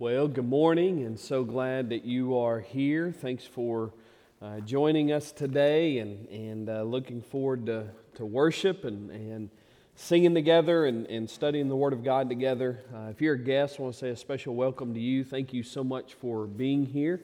Well, good morning, and so glad that you are here. Thanks for uh, joining us today, and, and uh, looking forward to, to worship and, and singing together and, and studying the Word of God together. Uh, if you're a guest, I want to say a special welcome to you. Thank you so much for being here.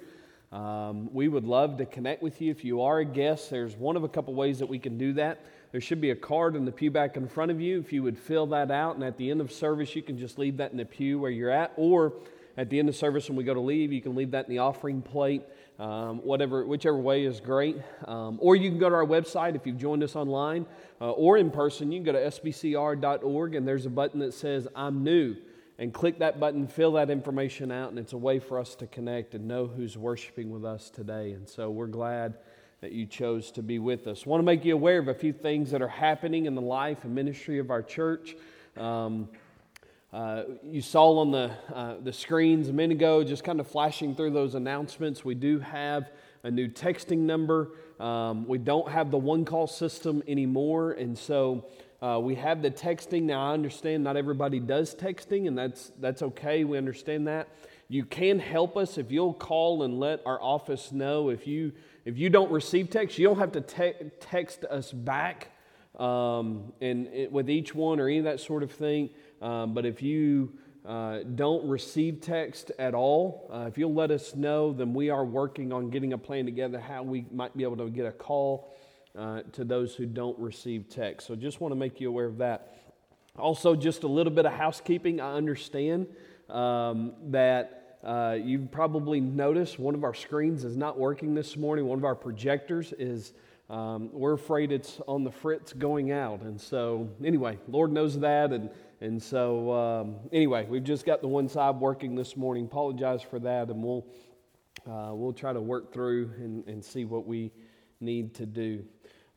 Um, we would love to connect with you. If you are a guest, there's one of a couple ways that we can do that. There should be a card in the pew back in front of you. If you would fill that out, and at the end of service, you can just leave that in the pew where you're at, or at the end of service when we go to leave, you can leave that in the offering plate. Um, whatever, whichever way is great. Um, or you can go to our website if you've joined us online uh, or in person. You can go to sbcr.org and there's a button that says I'm new. And click that button, fill that information out, and it's a way for us to connect and know who's worshiping with us today. And so we're glad that you chose to be with us. Want to make you aware of a few things that are happening in the life and ministry of our church. Um, uh, you saw on the, uh, the screens a minute ago, just kind of flashing through those announcements. We do have a new texting number. Um, we don't have the one call system anymore, and so uh, we have the texting. Now, I understand not everybody does texting, and that's, that's okay. We understand that. You can help us if you'll call and let our office know if you if you don't receive text. You don't have to te- text us back, um, and it, with each one or any of that sort of thing. Um, but if you uh, don't receive text at all, uh, if you'll let us know, then we are working on getting a plan together how we might be able to get a call uh, to those who don't receive text. So just want to make you aware of that. Also, just a little bit of housekeeping. I understand um, that uh, you've probably noticed one of our screens is not working this morning. One of our projectors is. Um, we're afraid it's on the fritz going out. And so, anyway, Lord knows that. And and so, um, anyway, we've just got the one side working this morning. Apologize for that, and we'll uh, we'll try to work through and, and see what we need to do.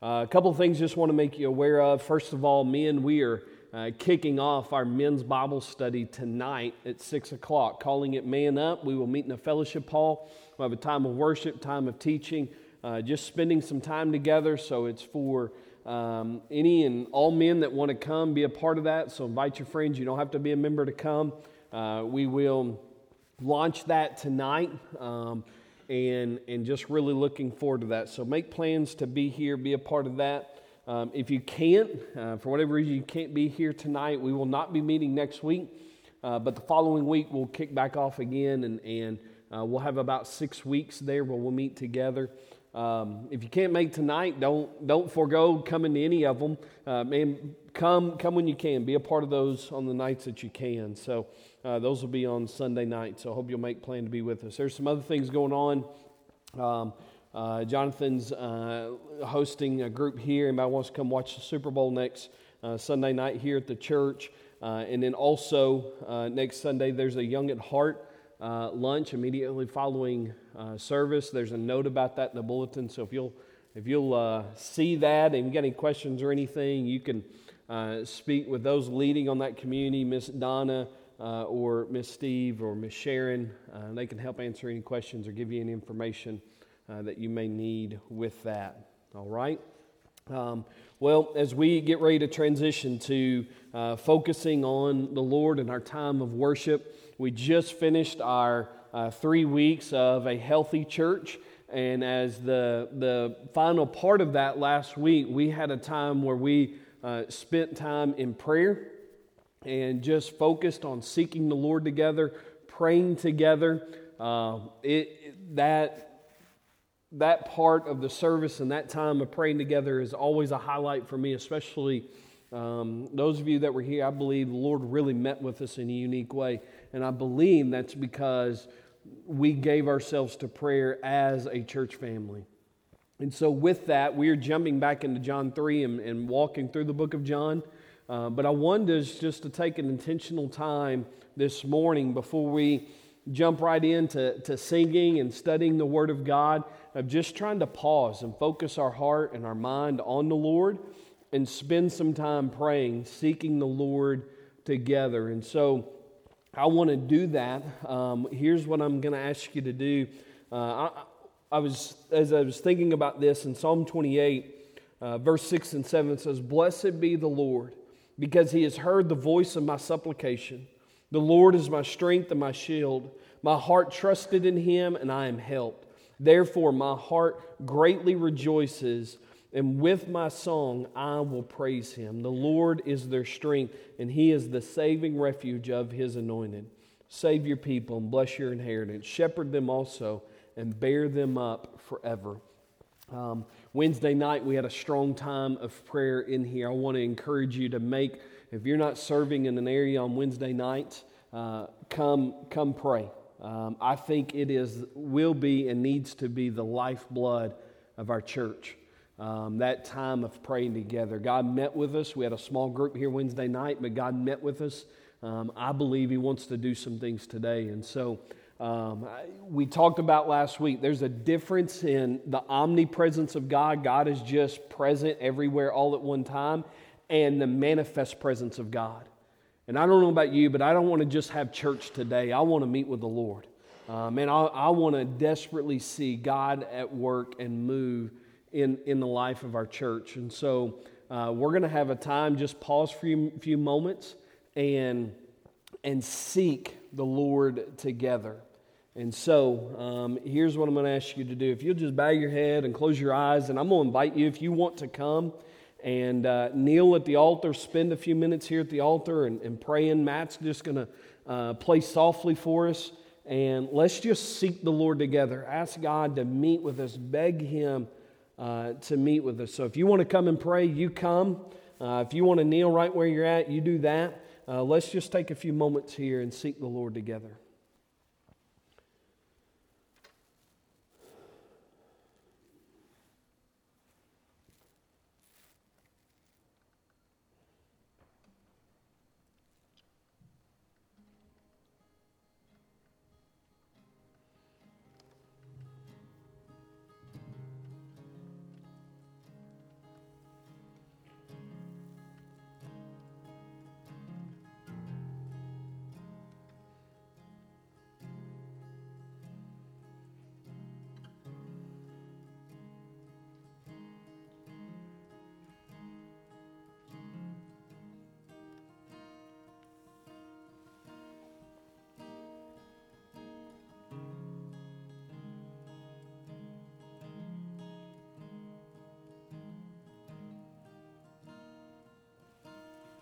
Uh, a couple things just want to make you aware of. First of all, men, we are uh, kicking off our men's Bible study tonight at 6 o'clock, calling it Man Up. We will meet in a fellowship hall. We'll have a time of worship, time of teaching, uh, just spending some time together. So it's for um, any and all men that want to come, be a part of that. So invite your friends. You don't have to be a member to come. Uh, we will launch that tonight. Um, and, and just really looking forward to that. So make plans to be here, be a part of that. Um, if you can't, uh, for whatever reason you can't be here tonight, we will not be meeting next week. Uh, but the following week we'll kick back off again, and, and uh, we'll have about six weeks there where we'll meet together. Um, if you can't make tonight, don't don't forego coming to any of them. Uh, man, come come when you can. Be a part of those on the nights that you can. So uh, those will be on Sunday night. So I hope you'll make plan to be with us. There's some other things going on. Um, uh, Jonathan's uh, hosting a group here. Anybody wants to come watch the Super Bowl next uh, Sunday night here at the church, uh, and then also next Sunday there's a Young at Heart lunch immediately following uh, service. There's a note about that in the bulletin. So if you'll if you'll uh, see that and you got any questions or anything, you can uh, speak with those leading on that community, Miss Donna uh, or Miss Steve or Miss Sharon. Uh, they can help answer any questions or give you any information uh, that you may need with that. All right. Um, well, as we get ready to transition to focusing on the Lord and our time of worship, we just finished our uh, three weeks of a healthy church. And as the, the final part of that last week, we had a time where we uh, spent time in prayer and just focused on seeking the Lord together, praying together. Uh, it, that, that part of the service and that time of praying together is always a highlight for me, especially um, those of you that were here. I believe the Lord really met with us in a unique way. And I believe that's because we gave ourselves to prayer as a church family. And so, with that, we are jumping back into John 3 and, and walking through the book of John. Uh, but I wanted us just to take an intentional time this morning before we jump right into to singing and studying the Word of God, of just trying to pause and focus our heart and our mind on the Lord and spend some time praying, seeking the Lord together. And so, I want to do that. Um, here's what I'm going to ask you to do. Uh, I, I, was, as I was thinking about this in Psalm 28, uh, verse 6 and 7 says, Blessed be the Lord, because he has heard the voice of my supplication. The Lord is my strength and my shield. My heart trusted in him, and I am helped. Therefore, my heart greatly rejoices, and with my song I will praise him. The Lord is their strength, and he is the saving refuge of his anointed. Save your people and bless your inheritance. Shepherd them also, and bear them up forever. Um, Wednesday night, we had a strong time of prayer in here. I want to encourage you to make, if you're not serving in an area on Wednesday night, uh, come, come pray. Um, I think it is, will be, and needs to be the lifeblood of our church. Um, that time of praying together. God met with us. We had a small group here Wednesday night, but God met with us. Um, I believe He wants to do some things today. And so um, I, we talked about last week, there's a difference in the omnipresence of God. God is just present everywhere all at one time, and the manifest presence of God. And I don't know about you, but I don't want to just have church today. I want to meet with the Lord. Um, and I, I want to desperately see God at work and move in, in the life of our church. And so uh, we're going to have a time, just pause for a few moments and, and seek the Lord together. And so um, here's what I'm going to ask you to do. If you'll just bow your head and close your eyes, and I'm going to invite you if you want to come and uh, kneel at the altar, spend a few minutes here at the altar and, and praying. Matt's just going to uh, play softly for us. And let's just seek the Lord together. Ask God to meet with us, beg Him uh, to meet with us. So if you want to come and pray, you come. Uh, if you want to kneel right where you're at, you do that. Uh, let's just take a few moments here and seek the Lord together.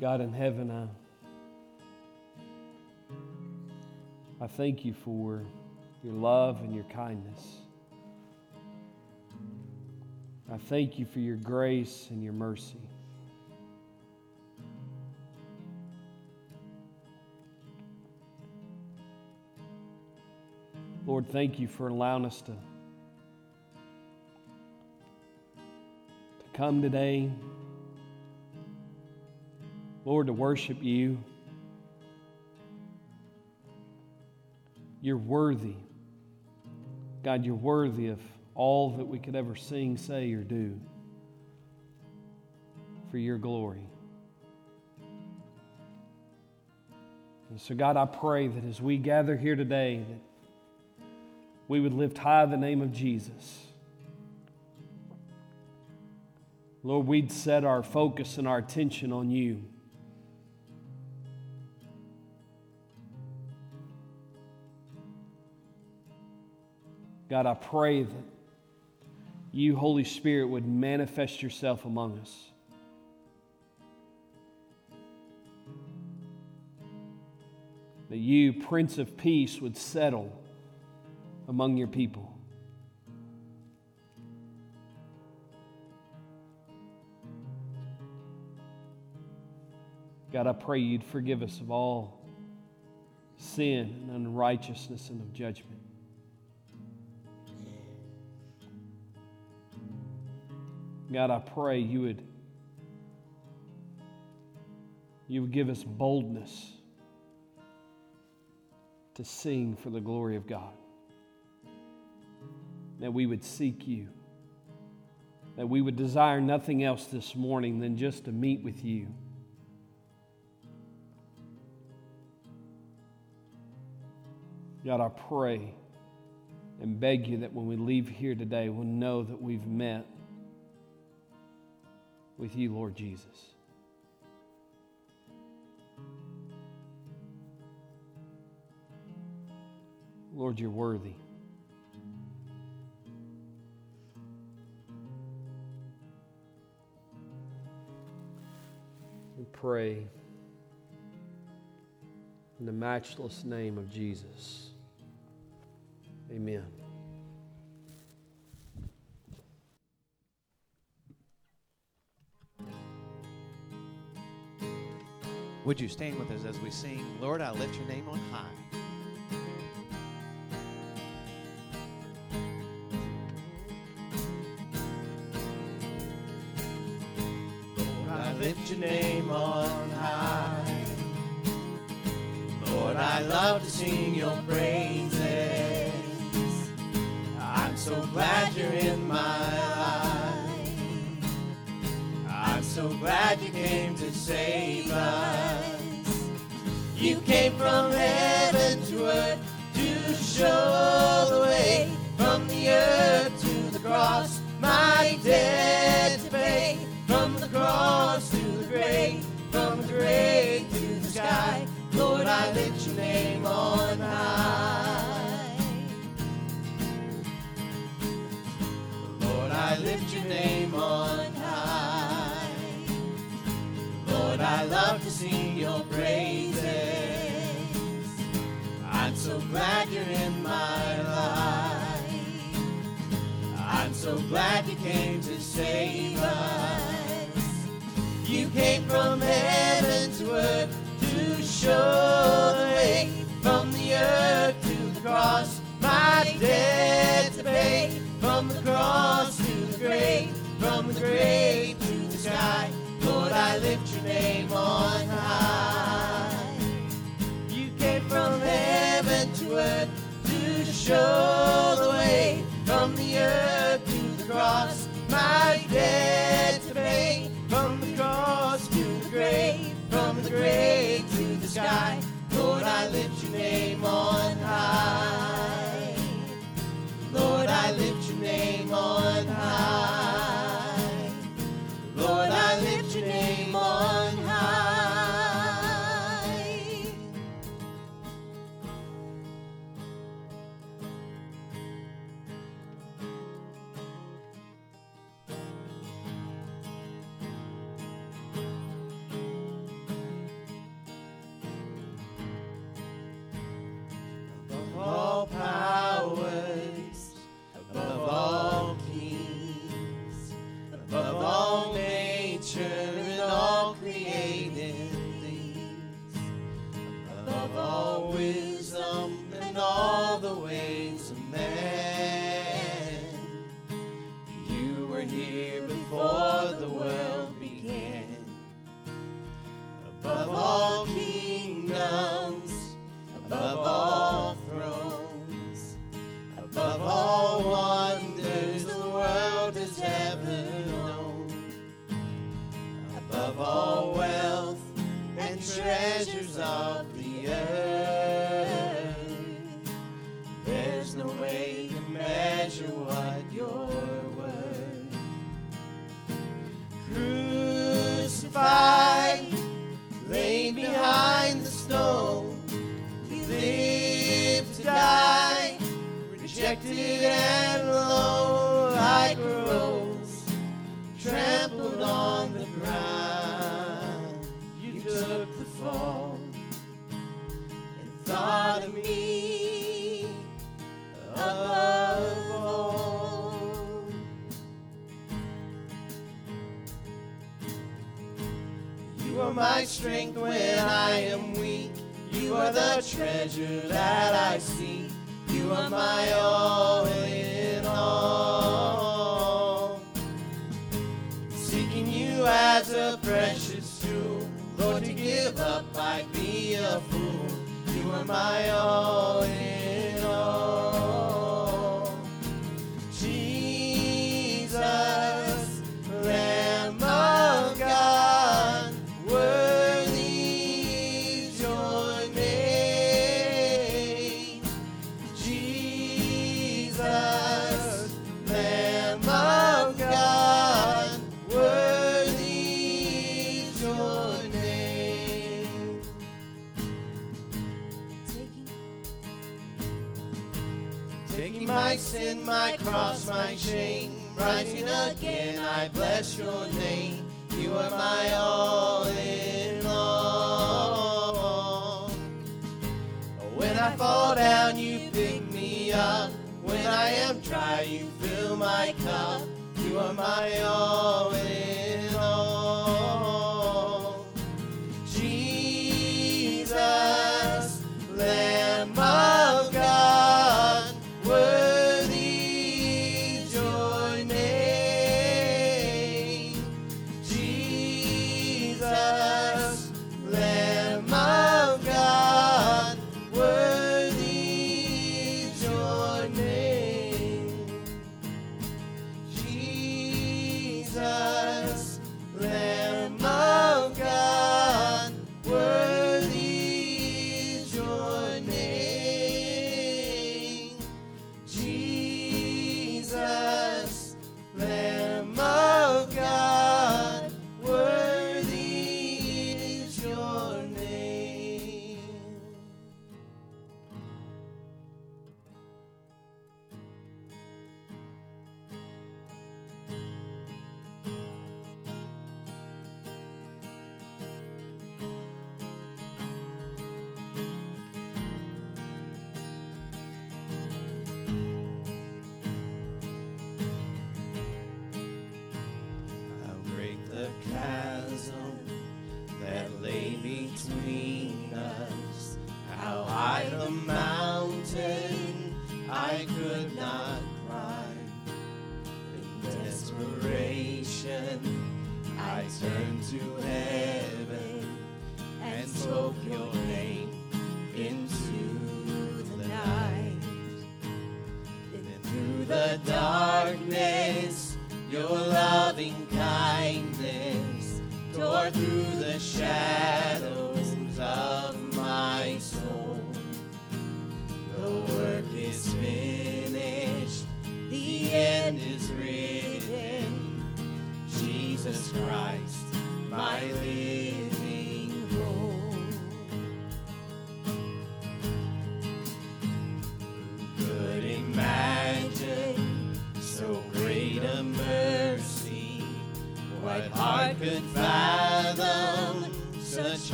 God in heaven, I, I thank you for your love and your kindness. I thank you for your grace and your mercy. Lord, thank you for allowing us to, to come today Lord, to worship you. You're worthy. God, you're worthy of all that we could ever sing, say, or do for your glory. And so, God, I pray that as we gather here today, that we would lift high the name of Jesus. Lord, we'd set our focus and our attention on you. God, I pray that you, Holy Spirit, would manifest yourself among us. That you, Prince of Peace, would settle among your people. God, I pray you'd forgive us of all sin and unrighteousness and of judgment. God, I pray you would you would give us boldness to sing for the glory of God. That we would seek you. That we would desire nothing else this morning than just to meet with you. God, I pray and beg you that when we leave here today, we'll know that we've met with you, Lord Jesus. Lord, you're worthy. We pray in the matchless name of Jesus. Amen. Would you stand with us as we sing, Lord, I lift your name on high? Lord, I lift your name on high. Lord, I love to sing your praises. I'm so glad you're in my life. I'm so glad you came to save us. You came from heaven to earth to show the way from the earth to the cross. My debt to pay from the cross to the grave, from the grave to the sky. Lord, I lift your name on high. Lord, I lift your name on high. Lord, I love to sing your praises. Glad you're in my life. I'm so glad you came to save us. You came from heaven to earth to show the way from the earth to the cross. My debt to pay from the cross to the grave, from the grave to the sky. Lord, I lift your name on to show the way from the earth to the cross. My debt to pay from the cross to the grave, from the grave to the sky. Lord, I lift your name on high. Lord, I lift your name on high. Taking my sin, my cross, my shame, rising again, I bless your name. You are my all in all. When I fall down, you pick me up. When I am dry, you fill my cup. You are my all in all.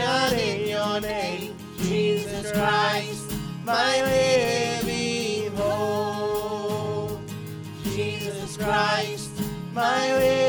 shall in your name, Jesus Christ, my living hope. Jesus Christ, my living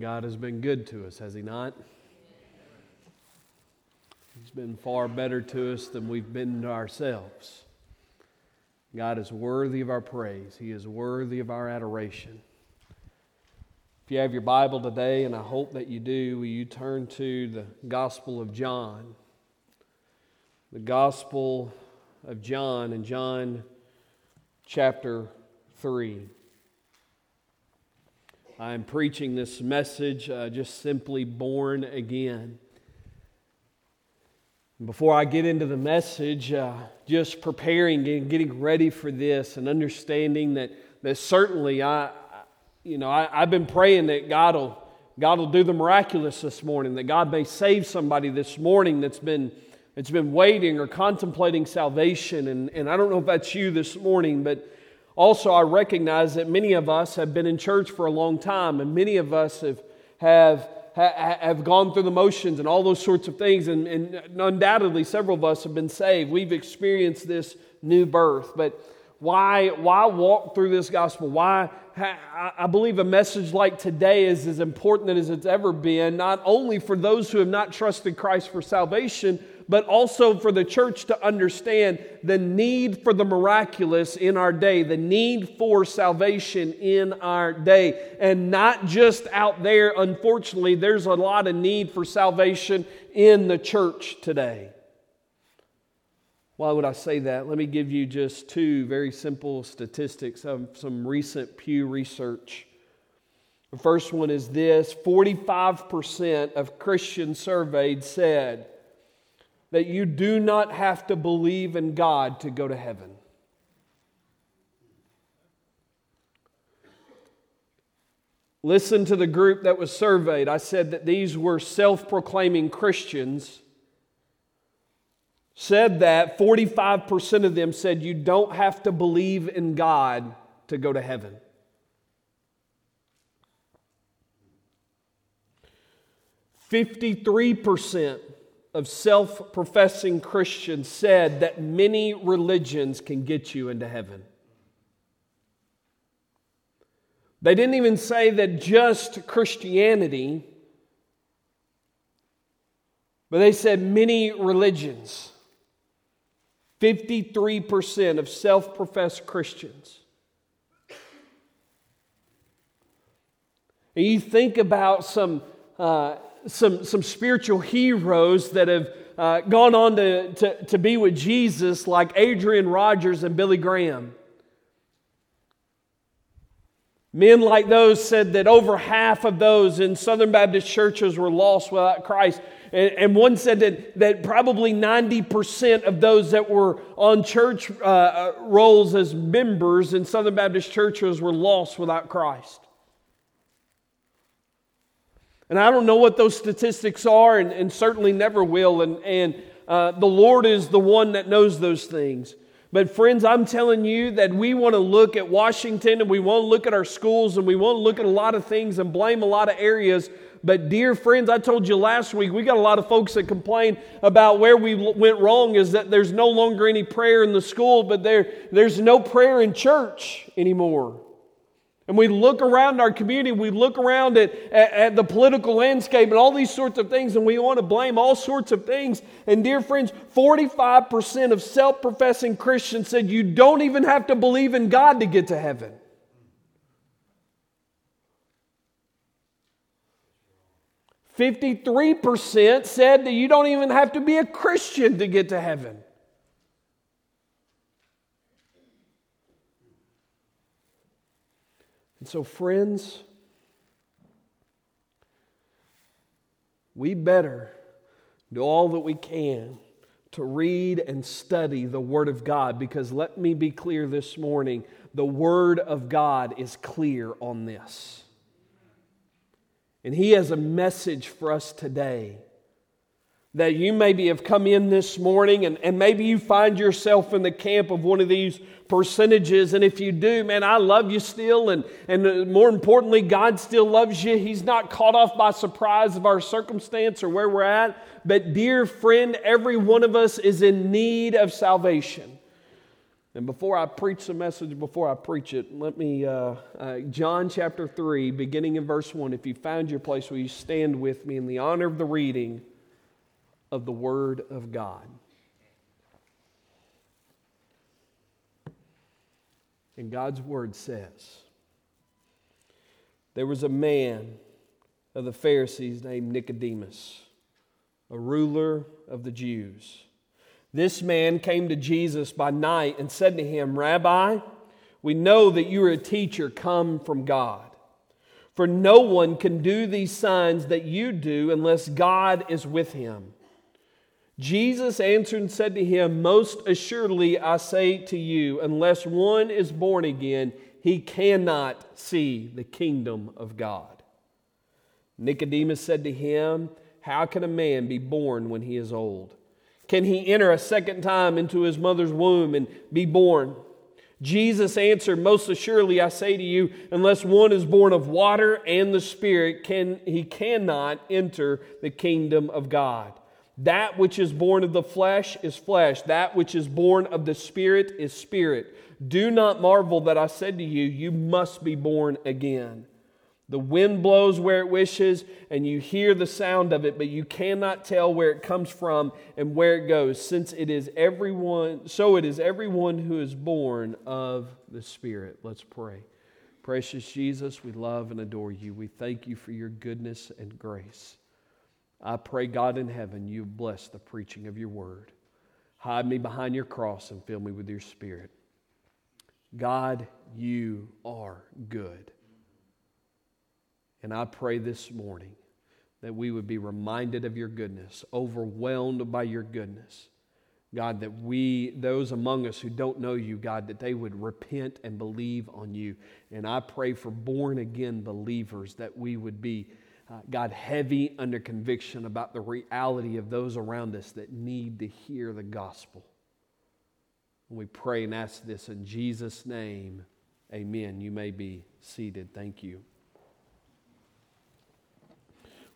God has been good to us, has He not? He's been far better to us than we've been to ourselves. God is worthy of our praise, He is worthy of our adoration. If you have your Bible today, and I hope that you do, will you turn to the Gospel of John? The Gospel of John in John chapter 3. I'm preaching this message uh, just simply born again. Before I get into the message, uh, just preparing and getting ready for this and understanding that, that certainly I, you know, I, I've been praying that God will, God will do the miraculous this morning, that God may save somebody this morning that's been, that's been waiting or contemplating salvation. And, and I don't know if that's you this morning, but also, I recognize that many of us have been in church for a long time, and many of us have, have, have gone through the motions and all those sorts of things, and, and undoubtedly several of us have been saved. We've experienced this new birth. But why, why walk through this gospel? Why? I believe a message like today is as important as it's ever been, not only for those who have not trusted Christ for salvation, but also for the church to understand the need for the miraculous in our day, the need for salvation in our day. And not just out there, unfortunately, there's a lot of need for salvation in the church today. Why would I say that? Let me give you just two very simple statistics of some recent Pew research. The first one is this 45% of Christians surveyed said that you do not have to believe in God to go to heaven. Listen to the group that was surveyed. I said that these were self proclaiming Christians said that 45% of them said you don't have to believe in God to go to heaven. Fifty-three percent of self-professing Christians said that many religions can get you into heaven. They didn't even say that just Christianity, but they said many religions. 53% of self professed Christians. And you think about some, uh, some, some spiritual heroes that have uh, gone on to, to, to be with Jesus, like Adrian Rogers and Billy Graham. Men like those said that over half of those in Southern Baptist churches were lost without Christ. And, one said that, that probably 90% of those that were on church uh, uh, rolls as members in Southern Baptist churches were lost without Christ. And I don't know what those statistics are, and, and certainly never will. And, and uh, the Lord is the one that knows those things. But, friends, I'm telling you that we want to look at Washington and we want to look at our schools and we want to look at a lot of things and blame a lot of areas. But, dear friends, I told you last week, we got a lot of folks that complain about where we went wrong is that there's no longer any prayer in the school, but there, there's no prayer in church anymore. And we look around our community, we look around at, at, at, the political landscape and all these sorts of things, and we want to blame all sorts of things. And, dear friends, 45% of self professing Christians said you don't even have to believe in God to get to heaven. Fifty-three percent said that you don't even have to be a Christian to get to heaven. And so, friends, we better do all that we can to read and study the Word of God because let me be clear this morning the Word of God is clear on this. And He has a message for us today that you maybe have come in this morning and, and maybe you find yourself in the camp of one of these percentages. And if you do, man, I love you still. And, and uh, more importantly, God still loves you. He's not caught off by surprise of our circumstance or where we're at. But, dear friend, every one of us is in need of salvation. And before I preach the message, before I preach it, let me, uh, uh, John chapter 3, beginning in verse 1, if you found your place, will you stand with me in the honor of the reading of the Word of God? And God's word says there was a man of the Pharisees named Nicodemus, a ruler of the Jews. This man came to Jesus by night and said to him, Rabbi, we know that you are a teacher come from God. For no one can do these signs that you do unless God is with him. Jesus answered and said to him, Most assuredly I say to you, unless one is born again, he cannot see the kingdom of God. Nicodemus said to him, How can a man be born when he is old? Can he enter a second time into his mother's womb and be born? Jesus answered, Most assuredly I say to you, unless one is born of water and the Spirit, can, he cannot enter the kingdom of God. That which is born of the flesh is flesh, that which is born of the Spirit is spirit. Do not marvel that I said to you, You must be born again. The wind blows where it wishes, and you hear the sound of it, but you cannot tell where it comes from and where it goes, since it is everyone, so it is everyone who is born of the Spirit. Let's pray. Precious Jesus, we love and adore you. We thank you for your goodness and grace. I pray, God in heaven, you bless the preaching of your word. Hide me behind your cross and fill me with your spirit. God, you are good. And I pray this morning that we would be reminded of your goodness, overwhelmed by your goodness. God, that we, those among us who don't know you, God, that they would repent and believe on you. And I pray for born again believers that we would be God, heavy under conviction about the reality of those around us that need to hear the gospel. And we pray and ask this in Jesus' name. Amen. You may be seated. Thank you.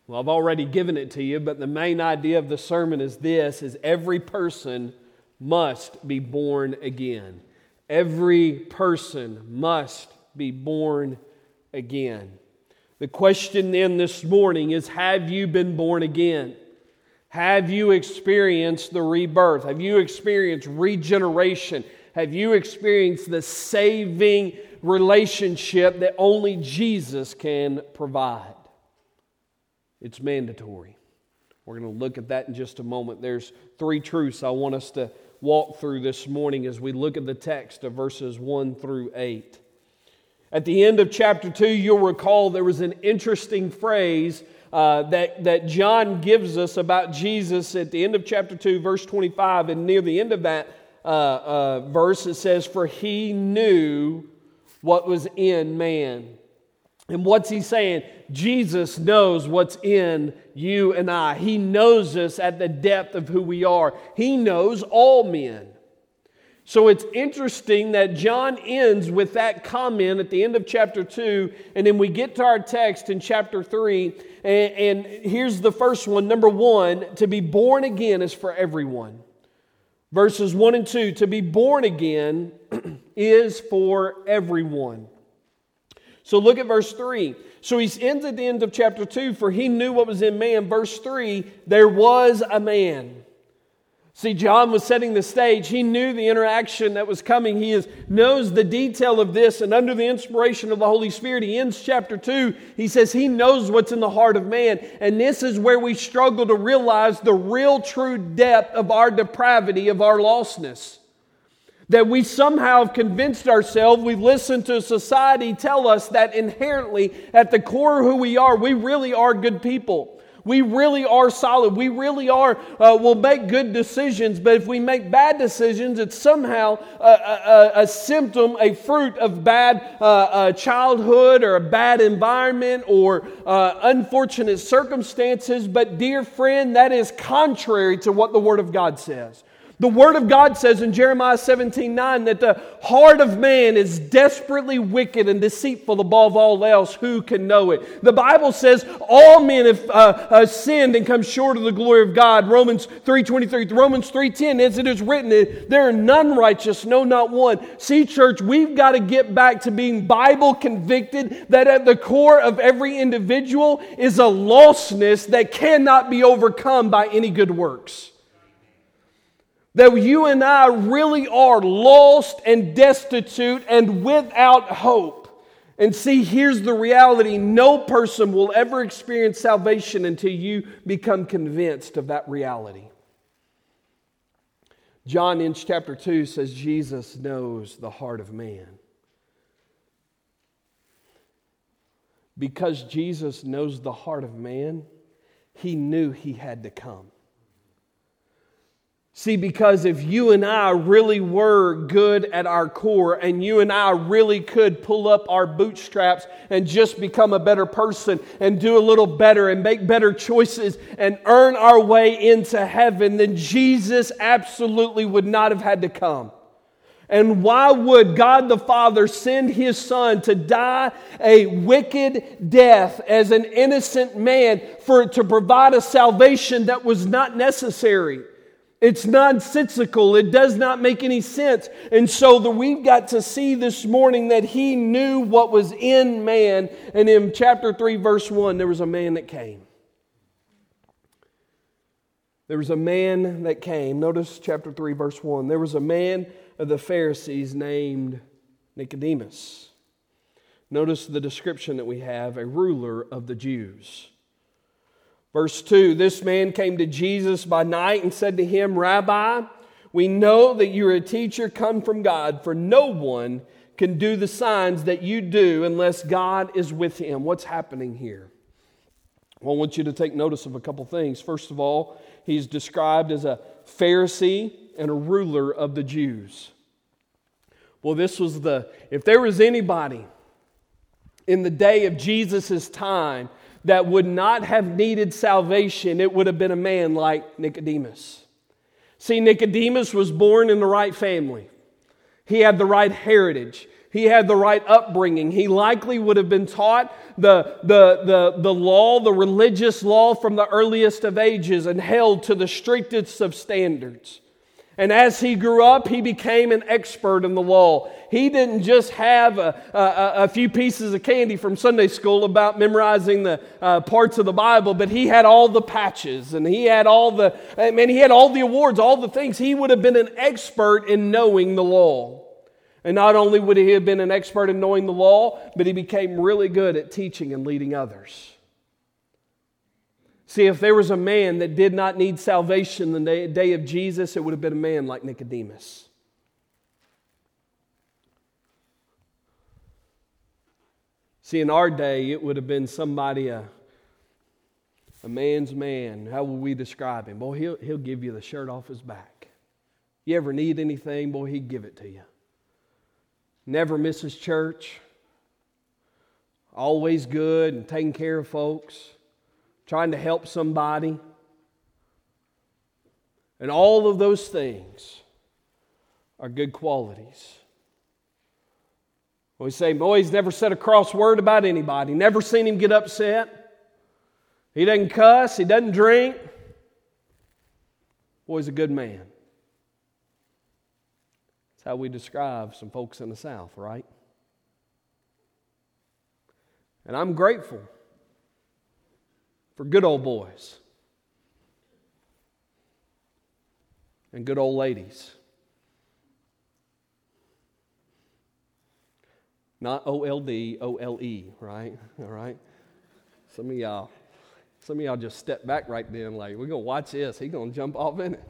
Well, I've already given it to you, but the main idea of the sermon is this is every person must be born again. Every person must be born again. The question then this morning is Have you been born again? Have you experienced the rebirth? Have you experienced regeneration? Have you experienced the saving relationship that only Jesus can provide? It's mandatory. We're going to look at that in just a moment. There's three truths I want us to walk through this morning as we look at the text of verses 1 through 8. At the end of chapter 2, you'll recall there was an interesting phrase uh, that, that John gives us about Jesus at the end of chapter 2, verse 25. And near the end of that uh, uh, verse, it says, For he knew what was in man. And what's he saying? Jesus knows what's in you and I. He knows us at the depth of who we are. He knows all men. So it's interesting that John ends with that comment at the end of chapter 2, and then we get to our text in chapter 3. And, and here's the first one. Number one, to be born again is for everyone. Verses 1 and 2 to be born again is for everyone. So look at verse 3. So he ends at the end of chapter 2 for he knew what was in man. Verse 3 there was a man. See, John was setting the stage. He knew the interaction that was coming. He is, knows the detail of this, and under the inspiration of the Holy Spirit, he ends chapter 2. He says he knows what's in the heart of man. And this is where we struggle to realize the real true depth of our depravity, of our lostness. That we somehow have convinced ourselves, we've listened to society tell us that inherently, at the core of who we are, we really are good people. We really are solid. We really are, uh, will make good decisions, but if we make bad decisions, it's somehow a, a, a symptom, a fruit of bad uh, uh, childhood or a bad environment or uh, unfortunate circumstances. But, dear friend, that is contrary to what the Word of God says. The Word of God says in Jeremiah 17 9 that the heart of man is desperately wicked and deceitful above all else. Who can know it? The Bible says all men have uh, uh, sinned and come short of the glory of God. Romans 3.23, Romans 3.10, as it is written, there are none righteous, no, not one. See, church, we've got to get back to being Bible convicted that at the core of every individual is a lostness that cannot be overcome by any good works. That you and I really are lost and destitute and without hope. And see, here's the reality no person will ever experience salvation until you become convinced of that reality. John in chapter 2 says Jesus knows the heart of man. Because Jesus knows the heart of man, he knew he had to come. See, because if you and I really were good at our core and you and I really could pull up our bootstraps and just become a better person and do a little better and make better choices and earn our way into heaven, then Jesus absolutely would not have had to come. And why would God the Father send his son to die a wicked death as an innocent man for to provide a salvation that was not necessary? It's nonsensical. It does not make any sense. And so the, we've got to see this morning that he knew what was in man. And in chapter 3, verse 1, there was a man that came. There was a man that came. Notice chapter 3, verse 1. There was a man of the Pharisees named Nicodemus. Notice the description that we have a ruler of the Jews. Verse 2 This man came to Jesus by night and said to him, Rabbi, we know that you're a teacher come from God, for no one can do the signs that you do unless God is with him. What's happening here? Well, I want you to take notice of a couple things. First of all, he's described as a Pharisee and a ruler of the Jews. Well, this was the, if there was anybody in the day of Jesus' time that would not have needed salvation, it would have been a man like Nicodemus. See, Nicodemus was born in the right family, he had the right heritage. He had the right upbringing. He likely would have been taught the, the, the, the law, the religious law from the earliest of ages, and held to the strictest of standards. And as he grew up, he became an expert in the law. He didn't just have a, a, a few pieces of candy from Sunday school about memorizing the uh, parts of the Bible, but he had all the patches and he had all the, I mean, he had all the awards, all the things. He would have been an expert in knowing the law. And not only would he have been an expert in knowing the law, but he became really good at teaching and leading others. See, if there was a man that did not need salvation the day of Jesus, it would have been a man like Nicodemus. See, in our day, it would have been somebody, a, a man's man. How would we describe him? Boy, he'll, he'll give you the shirt off his back. You ever need anything, boy, he'd give it to you. Never misses church. always good and taking care of folks, trying to help somebody. And all of those things are good qualities. We say, boy, he's never said a cross word about anybody, never seen him get upset. He doesn't cuss, he doesn't drink. Boy, he's a good man. That's how we describe some folks in the South, right? And I'm grateful for good old boys and good old ladies. Not O L D, O L E, right? All right? Some of y'all, some of y'all just step back right then, like, we're gonna watch this. He's gonna jump off in it.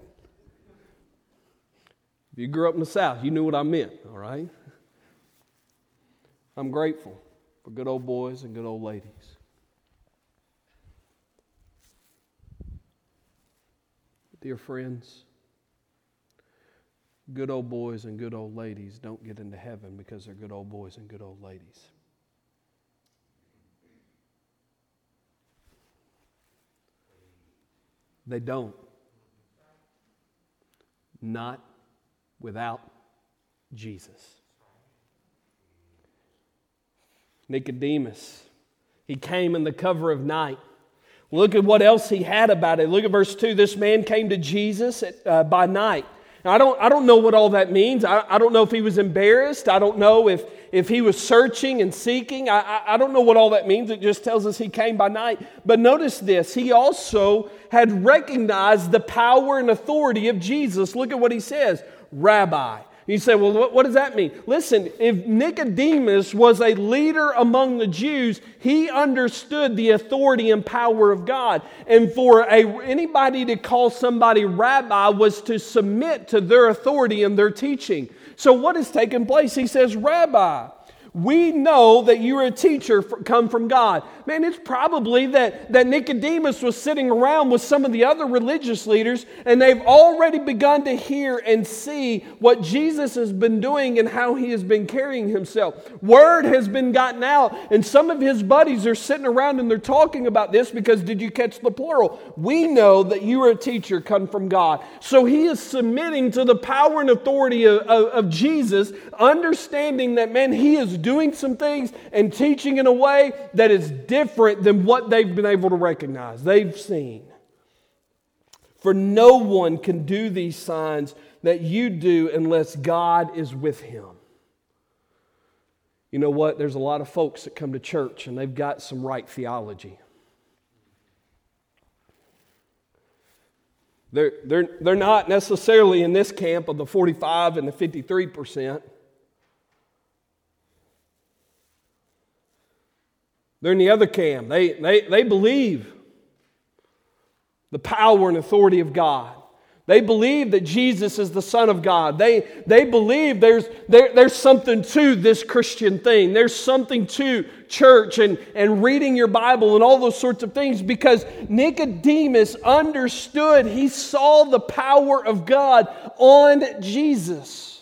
If you grew up in the South, you knew what I meant, all right? I'm grateful for good old boys and good old ladies. Dear friends, good old boys and good old ladies don't get into heaven because they're good old boys and good old ladies. They don't. Not without Jesus. Nicodemus, he came in the cover of night. Look at what else he had about it. Look at verse 2. This man came to Jesus at, uh, by night. Now, I don't, I don't know what all that means. I, I don't know if he was embarrassed. I don't know if, if he was searching and seeking. I, I, I don't know what all that means. It just tells us he came by night. But notice this he also had recognized the power and authority of Jesus. Look at what he says Rabbi. You say, well, what, what, does that mean? Listen, if Nicodemus was a leader among the Jews, he understood the authority and power of God. And for a, anybody to call somebody rabbi was to submit to their authority and their teaching. So, what has taken place? He says, Rabbi. We know that you're a teacher come from God. Man, it's probably that, that Nicodemus was sitting around with some of the other religious leaders, and they've already begun to hear and see what Jesus has been doing and how he has been carrying himself. Word has been gotten out, and some of his buddies are sitting around and they're talking about this because did you catch the plural? We know that you are a teacher come from God. So he is submitting to the power and authority of, of, of Jesus, understanding that, man, he is doing some things and teaching in a way that is different than what they've been able to recognize, they've seen. For no one can do these signs that you do unless God is with him. You know what? There's a lot of folks that come to church and they've got some right theology. They're, they're, they're not necessarily in this camp of the 45 and the 53 percent. They're in the other camp. They, they, they believe the power and authority of God. They believe that Jesus is the Son of God. They, they believe there's, there, there's something to this Christian thing. There's something to church and, and reading your Bible and all those sorts of things because Nicodemus understood, he saw the power of God on Jesus.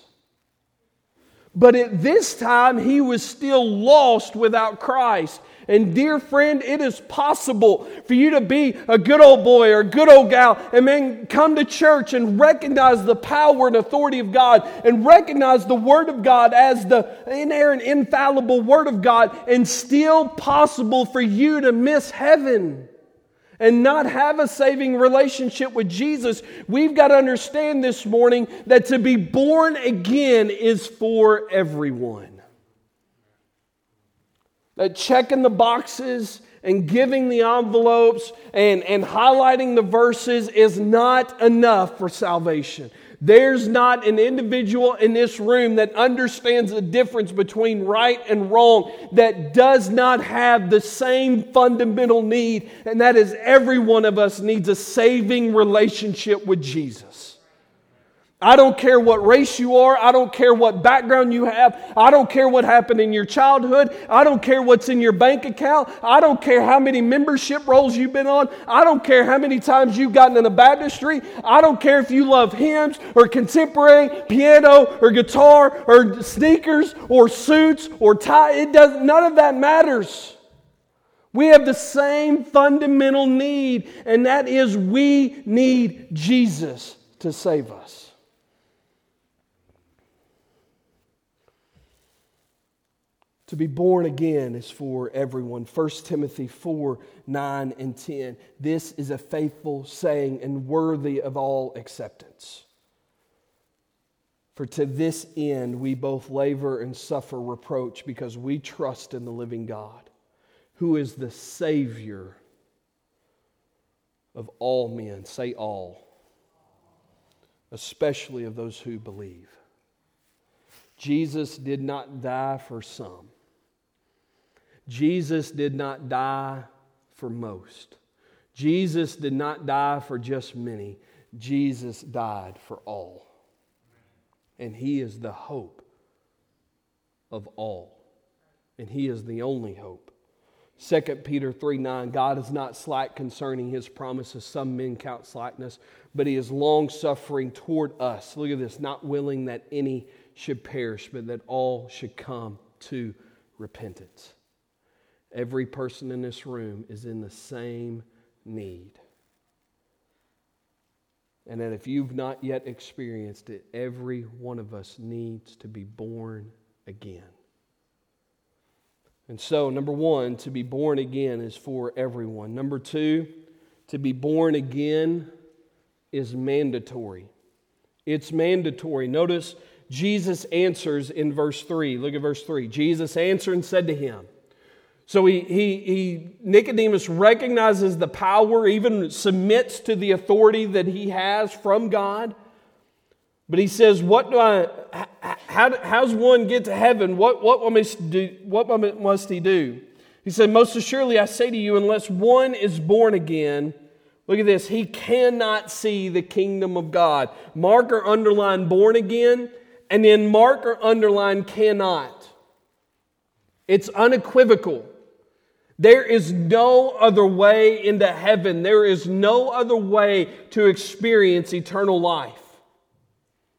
But at this time, he was still lost without Christ. And dear friend, it is possible for you to be a good old boy or a good old gal and then come to church and recognize the power and authority of God and recognize the Word of God as the inerrant, infallible Word of God and still possible for you to miss heaven and not have a saving relationship with Jesus, we've got to understand this morning that to be born again is for everyone that checking the boxes and giving the envelopes and, and highlighting the verses is not enough for salvation. There's not an individual in this room that understands the difference between right and wrong that does not have the same fundamental need, and that is every one of us needs a saving relationship with Jesus. I don't care what race you are. I don't care what background you have. I don't care what happened in your childhood. I don't care what's in your bank account. I don't care how many membership rolls you've been on. I don't care how many times you've gotten in a baptistry. I don't care if you love hymns or contemporary, piano or guitar or sneakers or suits or tie. It does, none of that matters. We have the same fundamental need, and that is we need Jesus to save us. To be born again is for everyone. 1 Timothy 4 9 and 10. This is a faithful saying and worthy of all acceptance. For to this end we both labor and suffer reproach because we trust in the living God, who is the Savior of all men. Say all, especially of those who believe. Jesus did not die for some Jesus did not die for most. Jesus did not die for just many. Jesus died for all. And He is the hope of all. And He is the only hope. 2 Peter 3 9, God is not slack concerning his promises. Some men count slackness, but he is long suffering toward us. Look at this, not willing that any should perish, but that all should come to repentance. Every person in this room is in the same need. And that if you've not yet experienced it, every one of us needs to be born again. And so, number one, to be born again is for everyone. Number two, to be born again is mandatory. It's mandatory. Notice Jesus answers in verse 3. Look at verse 3. Jesus answered and said to him, so he, he, he, Nicodemus recognizes the power, even submits to the authority that he has from God. But he says, What do I, how, how's one get to heaven? What, what, must do, what must he do? He said, Most assuredly, I say to you, unless one is born again, look at this, he cannot see the kingdom of God. Mark or underline born again, and then mark or underline cannot. It's unequivocal. There is no other way into heaven. There is no other way to experience eternal life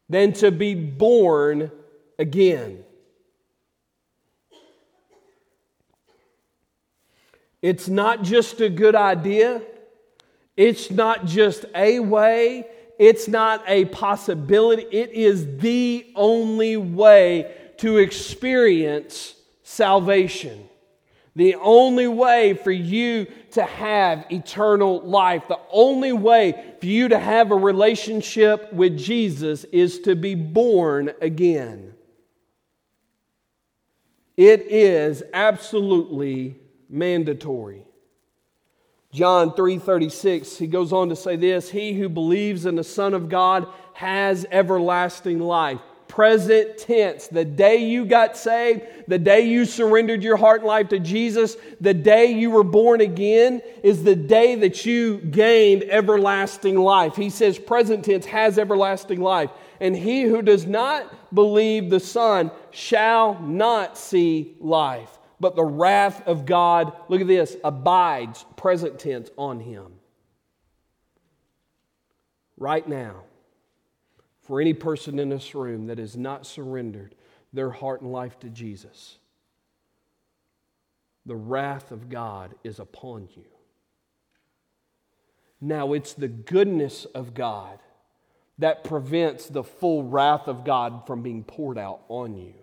than to be born again. It's not just a good idea. It's not just a way. It's not a possibility. It is the only way to experience salvation. The only way for you to have eternal life, the only way for you to have a relationship with Jesus is to be born again. It is absolutely mandatory. John 3:36 he goes on to say this, he who believes in the son of God has everlasting life present tense. The day you got saved, the day you surrendered your heart and life to Jesus, the day you were born again is the day that you gained everlasting life. He says present tense has everlasting life. And he who does not believe the Son shall not see life, but the wrath of God, look at this, abides, present tense, on him. Right now for any person in this room that has not surrendered their heart and life to Jesus. The wrath of God is upon you. Now, it's the goodness of God that prevents the full wrath of God from being poured out on you.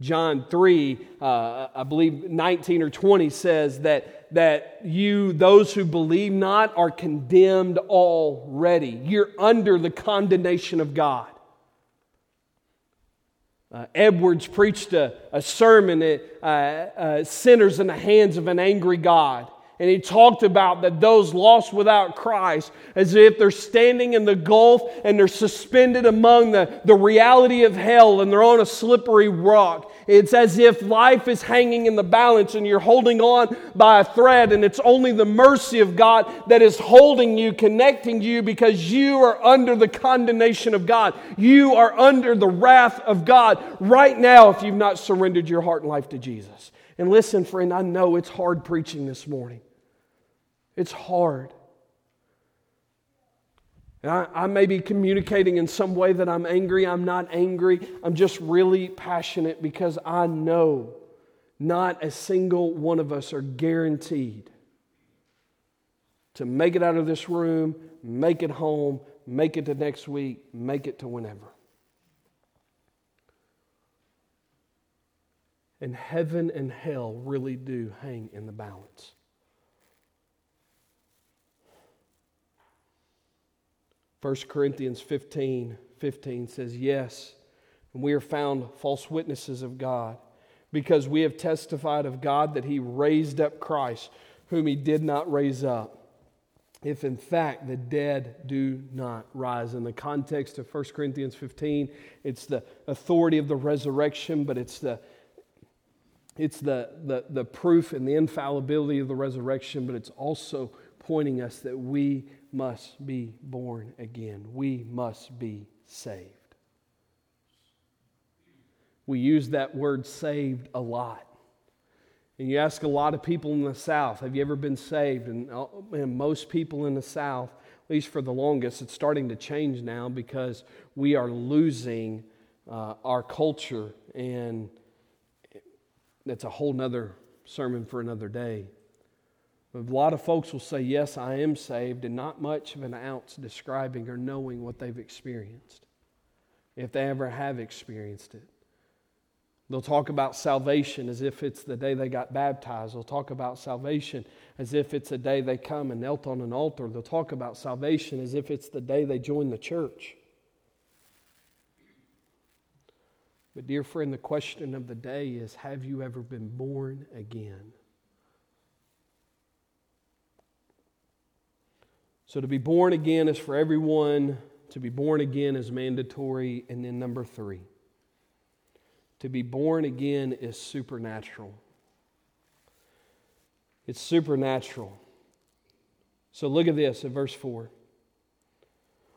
John 3, uh, I believe 19 or 20 says that, that you, those who believe not, are condemned already. You're under the condemnation of God. Uh, Edwards preached a, a sermon at uh, uh, Sinners in the Hands of an Angry God. And he talked about that those lost without Christ, as if they're standing in the gulf and they're suspended among the, the reality of hell and they're on a slippery rock. It's as if life is hanging in the balance and you're holding on by a thread, and it's only the mercy of God that is holding you, connecting you, because you are under the condemnation of God. You are under the wrath of God right now if you've not surrendered your heart and life to Jesus. And listen, friend, I know it's hard preaching this morning. It's hard. And I, I, may be communicating in some way that I'm angry. I'm not angry. I'm just really passionate because I know not a single one of us are guaranteed to make it out of this room, make it home, make it to next week, make it to whenever. And heaven and hell really do hang in the balance. 1 Corinthians 15 15 says, Yes, and we are found false witnesses of God, because we have testified of God that He raised up Christ, whom He did not raise up. If in fact the dead do not rise. In the context of 1 Corinthians 15, it's the authority of the resurrection, but it's the it's the, the, the proof and the infallibility of the resurrection, but it's also pointing us that we must be born again. We must be saved. We use that word saved a lot. And you ask a lot of people in the South, have you ever been saved? And, uh, and, most people in the South, at least for the longest, it's starting to change now because we are losing uh, our culture. And that's a whole nother sermon for another day. A lot of folks will say, Yes, I am saved, and not much of an ounce describing or knowing what they've experienced, if they ever have experienced it. They'll talk about salvation as if it's the day they got baptized. They'll talk about salvation as if it's the day they come and knelt on an altar. They'll talk about salvation as if it's the day they join the church. But, dear friend, the question of the day is Have you ever been born again? So, to be born again is for everyone. To be born again is mandatory. And then, number three, to be born again is supernatural. It's supernatural. So, look at this in verse 4.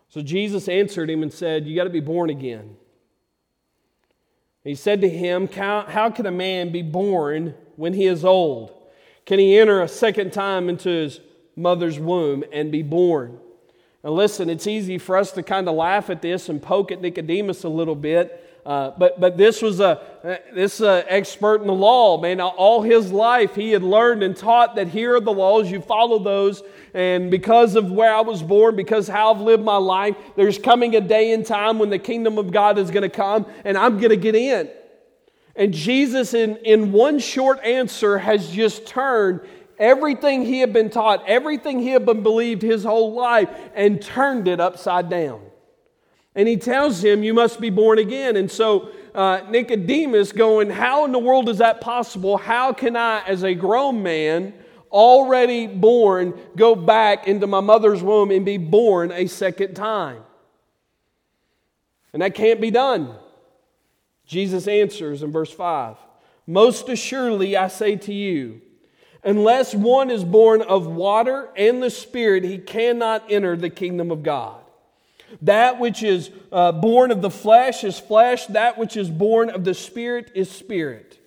So, Jesus answered him and said, You got to be born again. He said to him, How can a man be born when he is old? Can he enter a second time into his mother's womb and be born. Now, listen, it's easy for us to kind of laugh at this and poke at Nicodemus a little bit. Uh, but, but this was a this uh, expert in the law, man. All his life he had learned and taught that here are the laws. You follow those, and because of where I was born, because how I've lived my life, there's coming a day in time when the kingdom of God is going to come, and I'm going to get in. And Jesus, in, in one short answer, has just turned everything he had been taught, everything he had been believed his whole life, and turned it upside down. And he tells him, You must be born again. And so uh, Nicodemus going, How in the world is that possible? How can I, as a grown man, already born, go back into my mother's womb and be born a second time? And that can't be done. Jesus answers in verse 5 Most assuredly, I say to you, Unless one is born of water and the Spirit, he cannot enter the kingdom of God. That which is uh, born of the flesh is flesh, that which is born of the Spirit is spirit.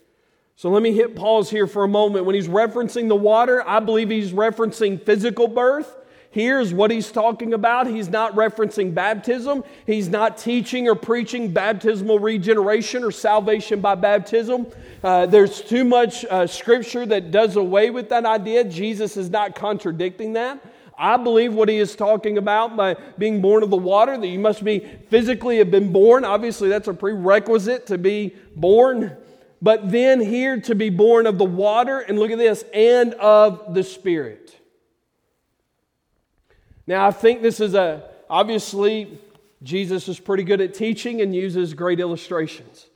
So let me hit pause here for a moment. When he's referencing the water, I believe he's referencing physical birth. Here's what he's talking about. He's not referencing baptism. He's not teaching or preaching baptismal regeneration or salvation by baptism. Uh, there's too much uh, scripture that does away with that idea. Jesus is not contradicting that. I believe what he is talking about by being born of the water, that you must be physically have been born. Obviously, that's a prerequisite to be born. But then here to be born of the water, and look at this, and of the Spirit. Now, I think this is a, obviously, Jesus is pretty good at teaching and uses great illustrations.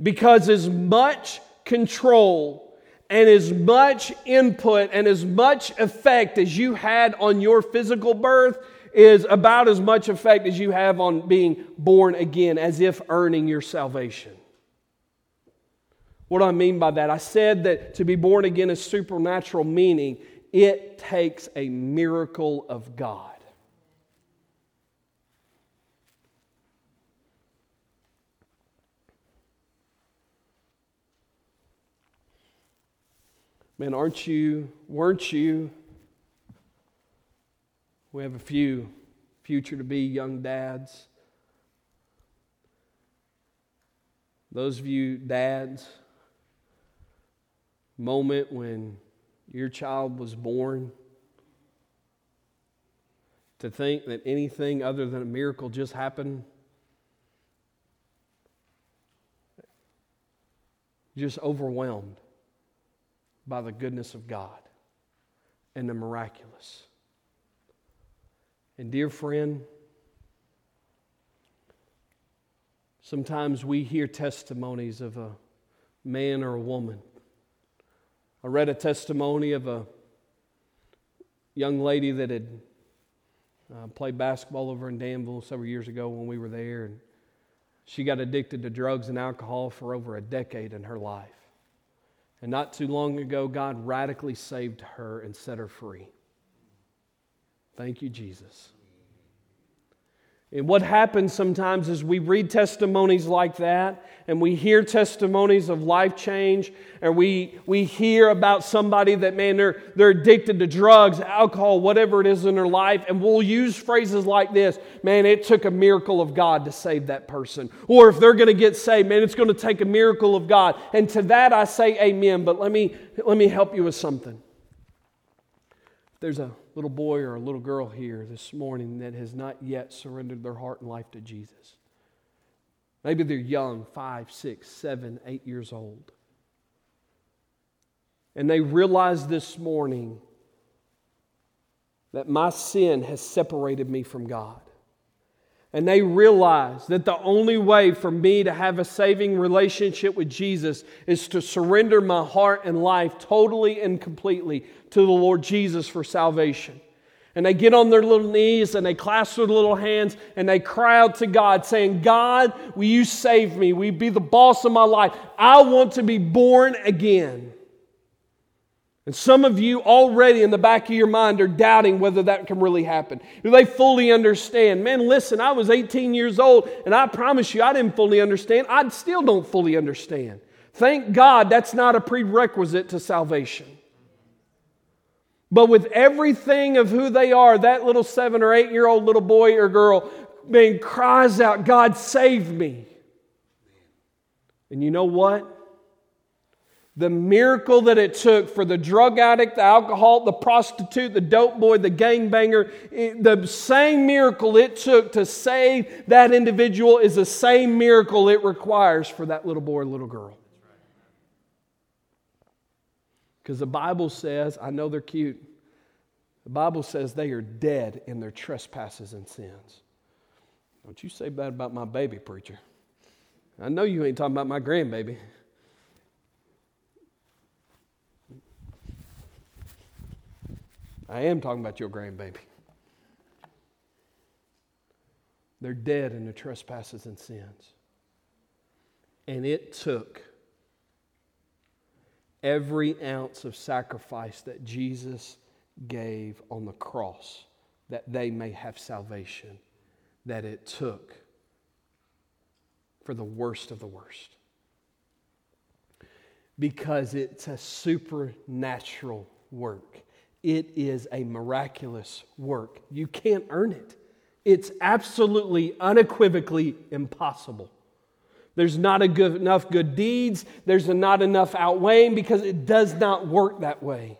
Because as much control and as much input and as much effect as you had on your physical birth is about as much effect as you have on being born again, as if earning your salvation. What do I mean by that? I said that to be born again is supernatural, meaning it takes a miracle of God. Man, aren't you, weren't you? We have a few future to be young dads. Those of you dads, moment when your child was born, to think that anything other than a miracle just happened, just overwhelmed by the goodness of God and the miraculous. And, dear friend, sometimes we hear testimonies of a man or a woman. I read a testimony of a young lady that had uh, played basketball over in Danville several years ago when we were there. And she got addicted to drugs and alcohol for over a decade in her life. And not too long ago, God radically saved her and set her free. Thank you, Jesus. And what happens sometimes is we read testimonies like that and we hear testimonies of life change and we, we hear about somebody that, man, they're, they're addicted to drugs, alcohol, whatever it is in their life. And we'll use phrases like this man, it took a miracle of God to save that person. Or if they're going to get saved, man, it's going to take a miracle of God. And to that I say amen. But let me, let me help you with something. There's a little boy or a little girl here this morning that has not yet surrendered their heart and life to Jesus. Maybe they're young, five, six, seven, eight years old. And they realize this morning that my sin has separated me from God. And they realize that the only way for me to have a saving relationship with Jesus is to surrender my heart and life totally and completely to the Lord Jesus for salvation. And they get on their little knees and they clasp their little hands and they cry out to God, saying, God, will you save me? Will you be the boss of my life? I want to be born again. And some of you already in the back of your mind are doubting whether that can really happen. Do they fully understand? Man, listen, I was 18 years old, and I promise you, I didn't fully understand. I still don't fully understand. Thank God that's not a prerequisite to salvation. But with everything of who they are, that little seven or eight year old little boy or girl, man, cries out, God, save me. And you know what? The miracle that it took for the drug addict, the alcoholic, the prostitute, the dope boy, the gangbanger, the same miracle it took to save that individual is the same miracle it requires for that little boy or little girl. Because the Bible says, I know they're cute, the Bible says they are dead in their trespasses and sins. Don't you say that about my baby, preacher. I know you ain't talking about my grandbaby. I am talking about your grandbaby. They're dead in their trespasses and sins. And it took every ounce of sacrifice that Jesus gave on the cross that they may have salvation, that it took for the worst of the worst. Because it's a supernatural work. It is a miraculous work. You can't earn it. It's absolutely, unequivocally impossible. There's not good, enough good deeds, there's not enough outweighing because it does not work that way.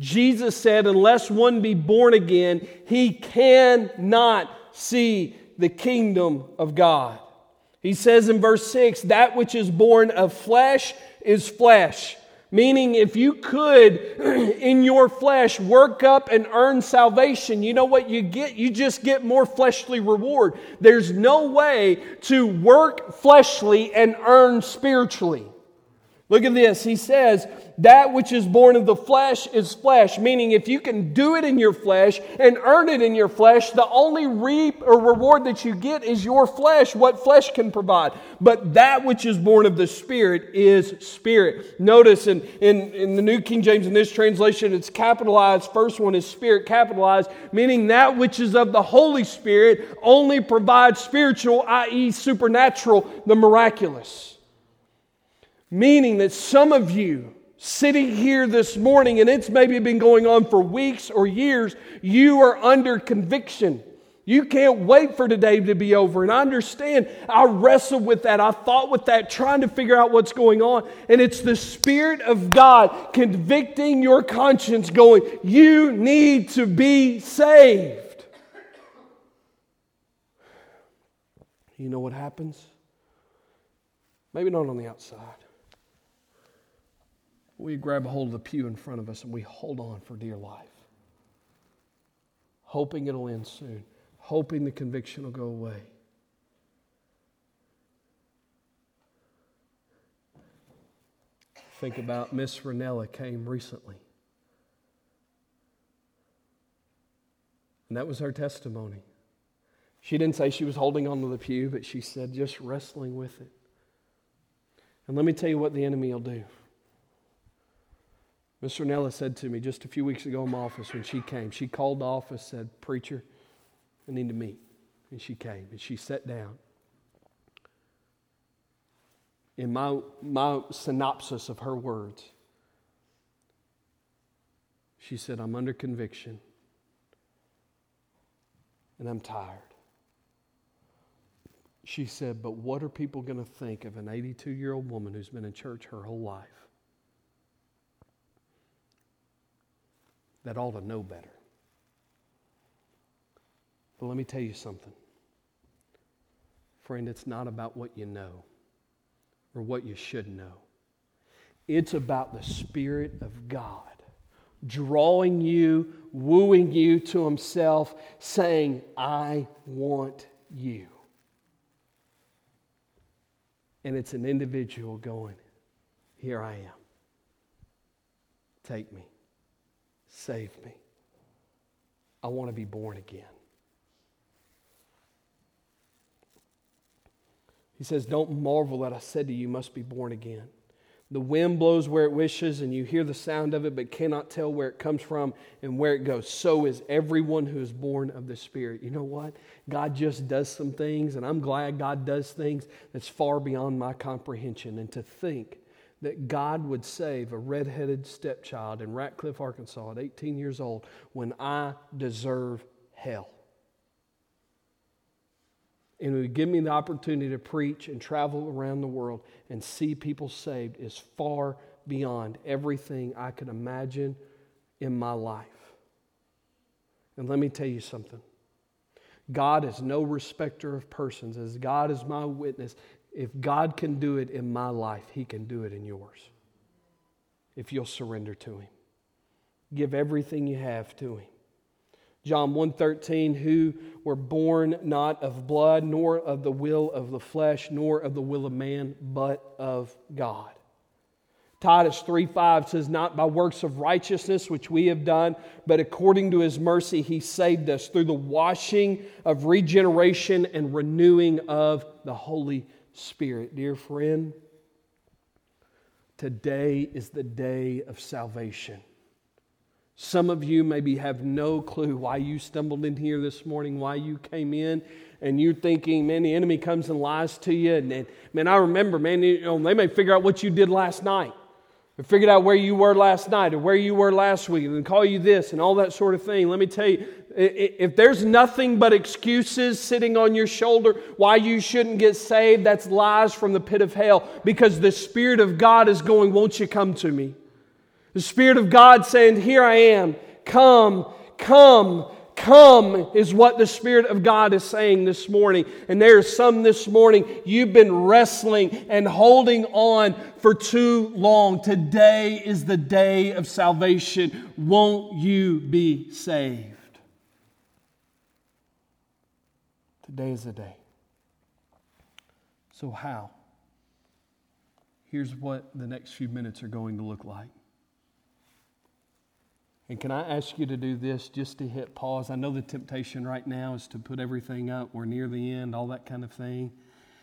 Jesus said, unless one be born again, he cannot see the kingdom of God. He says in verse 6 that which is born of flesh is flesh, Meaning, if you could, in your flesh, work up and earn salvation, you know what you get? You just get more fleshly reward. There's no way to work fleshly and earn spiritually. Look at this. He says, That which is born of the flesh is flesh, meaning if you can do it in your flesh and earn it in your flesh, the only reap or reward that you get is your flesh, what flesh can provide. But that which is born of the Spirit is Spirit. Notice in, in, in the New King James, in this translation, it's capitalized. First one is Spirit capitalized, meaning that which is of the Holy Spirit only provides spiritual, i.e., supernatural, the miraculous. Meaning that some of you sitting here this morning, and it's maybe been going on for weeks or years, you are under conviction. You can't wait for today to be over. And I understand, I wrestled with that. I thought with that, trying to figure out what's going on. And it's the Spirit of God convicting your conscience, going, You need to be saved. You know what happens? Maybe not on the outside we grab a hold of the pew in front of us and we hold on for dear life, hoping it'll end soon, hoping the conviction will go away. Think about Miss Ranella came recently. And that was her testimony. She didn't say she was holding on to the pew, but she said just wrestling with it. And let me tell you what the enemy will do. Mr. Nella said to me just a few weeks ago in my office when she came, she called the office, said, Preacher, I need to meet. And she came and she sat down. In my, my synopsis of her words, she said, I'm under conviction and I'm tired. She said, But what are people going to think of an 82 year old woman who's been in church her whole life? That ought to know better. But let me tell you something. Friend, it's not about what you know or what you should know. It's about the Spirit of God drawing you, wooing you to Himself, saying, I want you. And it's an individual going, Here I am. Take me. Save me. I want to be born again. He says, Don't marvel that I said to you, you must be born again. The wind blows where it wishes, and you hear the sound of it, but cannot tell where it comes from and where it goes. So is everyone who is born of the Spirit. You know what? God just does some things, and I'm glad God does things that's far beyond my comprehension. And to think that God would save a redheaded stepchild in Ratcliff, Arkansas at 18 years old when I deserve hell. And would give me the opportunity to preach and travel around the world and see people saved is far beyond everything I could imagine in my life. And let me tell you something. God is no respecter of persons. As God is my witness, if God can do it in my life, He can do it in yours. If you'll surrender to Him. Give everything you have to Him. John 1:13 who were born not of blood nor of the will of the flesh nor of the will of man but of God. Titus 3:5 says not by works of righteousness which we have done but according to his mercy he saved us through the washing of regeneration and renewing of the Holy Spirit. Dear friend, today is the day of salvation. Some of you maybe have no clue why you stumbled in here this morning, why you came in, and you're thinking, man, the enemy comes and lies to you. And, and man, I remember, man, you know, they may figure out what you did last night, or figured out where you were last night, or where you were last week, and call you this and all that sort of thing. Let me tell you, if there's nothing but excuses sitting on your shoulder why you shouldn't get saved, that's lies from the pit of hell because the Spirit of God is going, Won't you come to me? The Spirit of God saying, Here I am. Come, come, come is what the Spirit of God is saying this morning. And there's some this morning you've been wrestling and holding on for too long. Today is the day of salvation. Won't you be saved? Today is the day. So, how? here's what the next few minutes are going to look like. And can I ask you to do this just to hit pause? I know the temptation right now is to put everything up. We're near the end, all that kind of thing.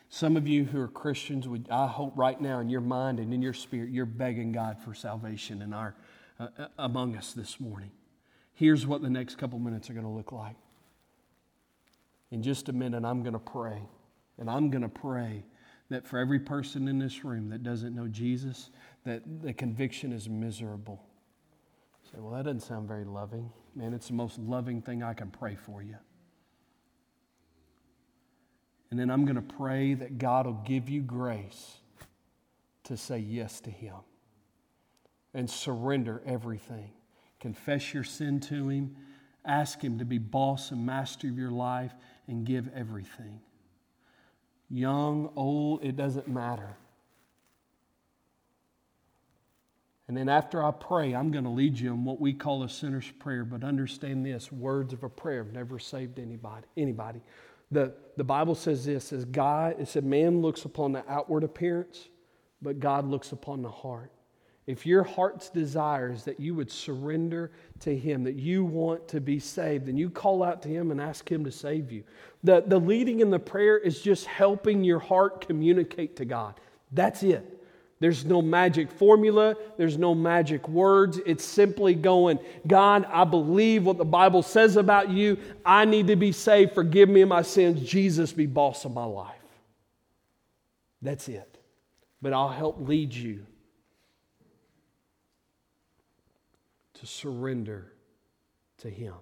Some of you who are Christians, would, I hope right now in your mind and in your spirit, you're begging God for salvation in our, uh, uh among us this morning. Here's what the next couple minutes are going to look like. In just a minute, I'm going to pray. And I'm going to pray that for every person in this room that doesn't know Jesus, that the conviction is miserable. say, well, that doesn't sound very loving. Man, it's the most loving thing I can pray for you. And then I'm going to pray that God will give you grace to say yes to Him and surrender everything. Confess your sin to Him, ask Him to be boss and master of your life, and give everything young, old, it doesn't matter. And then after I pray, I'm going to lead you in what we call a sinner's prayer. But understand this words of a prayer have never saved anybody. anybody. The, the Bible says this as God, it said, man looks upon the outward appearance, but God looks upon the heart. If your heart's desire is that you would surrender to Him, that you want to be saved, then you call out to Him and ask Him to save you. The, the leading in the prayer is just helping your heart communicate to God. That's it. There's no magic formula, there's no magic words. It's simply going, God, I believe what the Bible says about you. I need to be saved. Forgive me of my sins. Jesus, be boss of my life. That's it. But I'll help lead you to surrender to Him.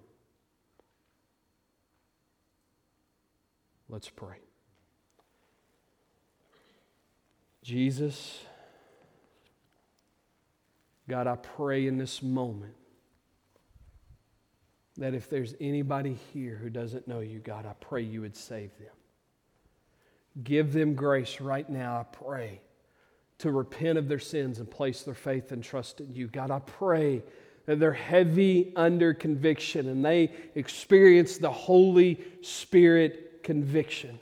Let's pray. Jesus, God, I pray in this moment that if there's anybody here who doesn't know you, God, I pray you would save them. Give them grace right now, I pray, to repent of their sins and place their faith and trust in you. God, I pray that they're heavy under conviction and they experience the Holy Spirit conviction.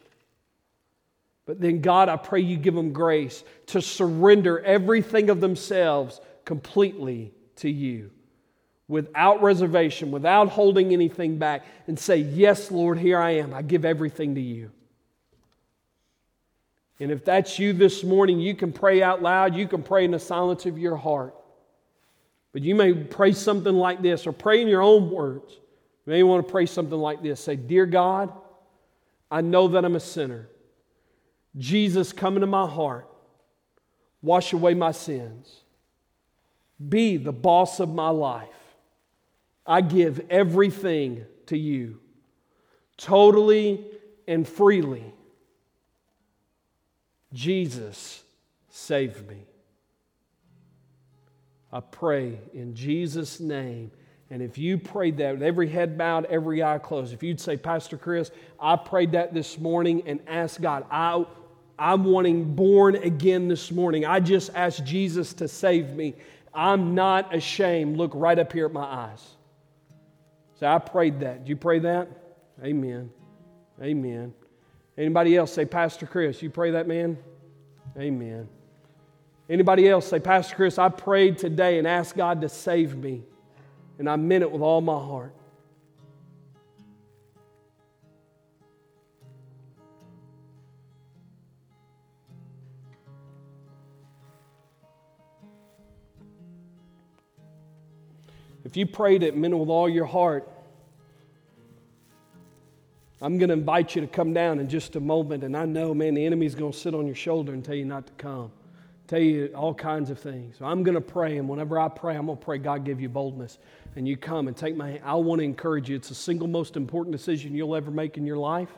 But then, God, I pray you give them grace to surrender everything of themselves completely to you without reservation, without holding anything back, and say, Yes, Lord, here I am. I give everything to you. And if that's you this morning, you can pray out loud. You can pray in the silence of your heart. But you may pray something like this, or pray in your own words. You may want to pray something like this Say, Dear God, I know that I'm a sinner. Jesus, come into my heart, wash away my sins, be the boss of my life. I give everything to you, totally and freely. Jesus, save me. I pray in Jesus' name. And if you prayed that with every head bowed, every eye closed, if you'd say, Pastor Chris, I prayed that this morning and asked God, I, I'm wanting born again this morning. I just asked Jesus to save me. I'm not ashamed. Look right up here at my eyes. Say, I prayed that. Did you pray that? Amen. Amen. Anybody else say, Pastor Chris, you pray that, man? Amen. Anybody else say, Pastor Chris, I prayed today and asked God to save me, and I meant it with all my heart. If you prayed it, meant it with all your heart, I'm going to invite you to come down in just a moment. And I know, man, the enemy's going to sit on your shoulder and tell you not to come tell you all kinds of things. So I'm going to pray, and whenever I pray, I'm going to pray God give you boldness. And you come and take my hand. I want to encourage you. It's the single most important decision you'll ever make in your life.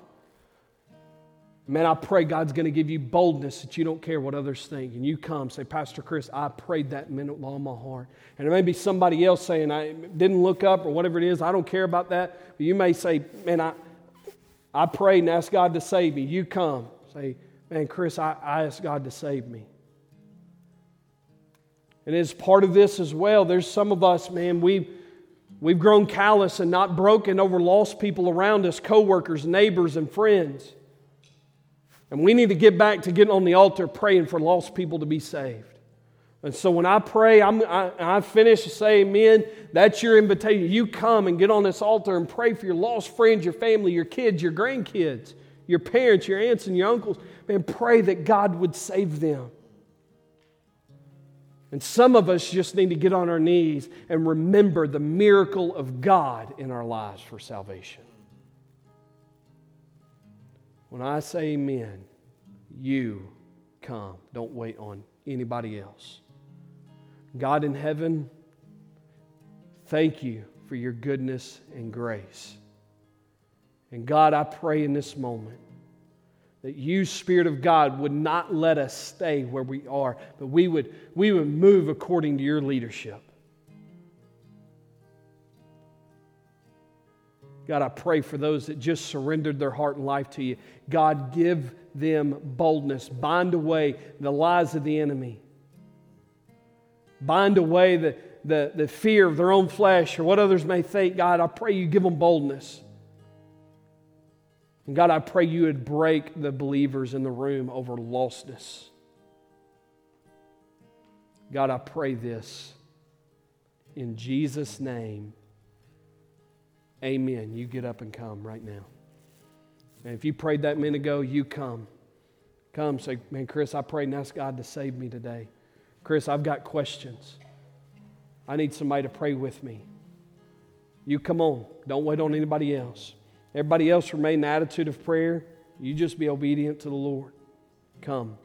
Man, I pray God's going to give you boldness that you don't care what others think. And you come, say, Pastor Chris, I prayed that minute with all my heart. And it may be somebody else saying, I didn't look up or whatever it is. I don't care about that. But you may say, Man, I, I prayed and asked God to save me. You come, say, Man, Chris, I, I asked God to save me. And as part of this as well, there's some of us, man, we've, we've grown callous and not broken over lost people around us, coworkers, neighbors, and friends. And we need to get back to getting on the altar praying for lost people to be saved. And so when I pray, I'm, I, I finish, say amen. That's your invitation. You come and get on this altar and pray for your lost friends, your family, your kids, your grandkids, your parents, your aunts, and your uncles. And pray that God would save them. And some of us just need to get on our knees and remember the miracle of God in our lives for salvation. When I say amen, you come. Don't wait on anybody else. God in heaven, thank you for your goodness and grace. And God, I pray in this moment that you, Spirit of God, would not let us stay where we are, but we would, we would move according to your leadership. God, I pray for those that just surrendered their heart and life to you. God, give them boldness. Bind away the lies of the enemy. Bind away the, the, the fear of their own flesh or what others may think. God, I pray you give them boldness. And God, I pray you would break the believers in the room over lostness. God, I pray this in Jesus' name. Amen. You get up and come right now. And if you prayed that minute ago, you come. Come, say, man, Chris, I prayed and asked God to save me today. Chris, I've got questions. I need somebody to pray with me. You come on. Don't wait on anybody else. Everybody else remain in the attitude of prayer. You just be obedient to the Lord. Come.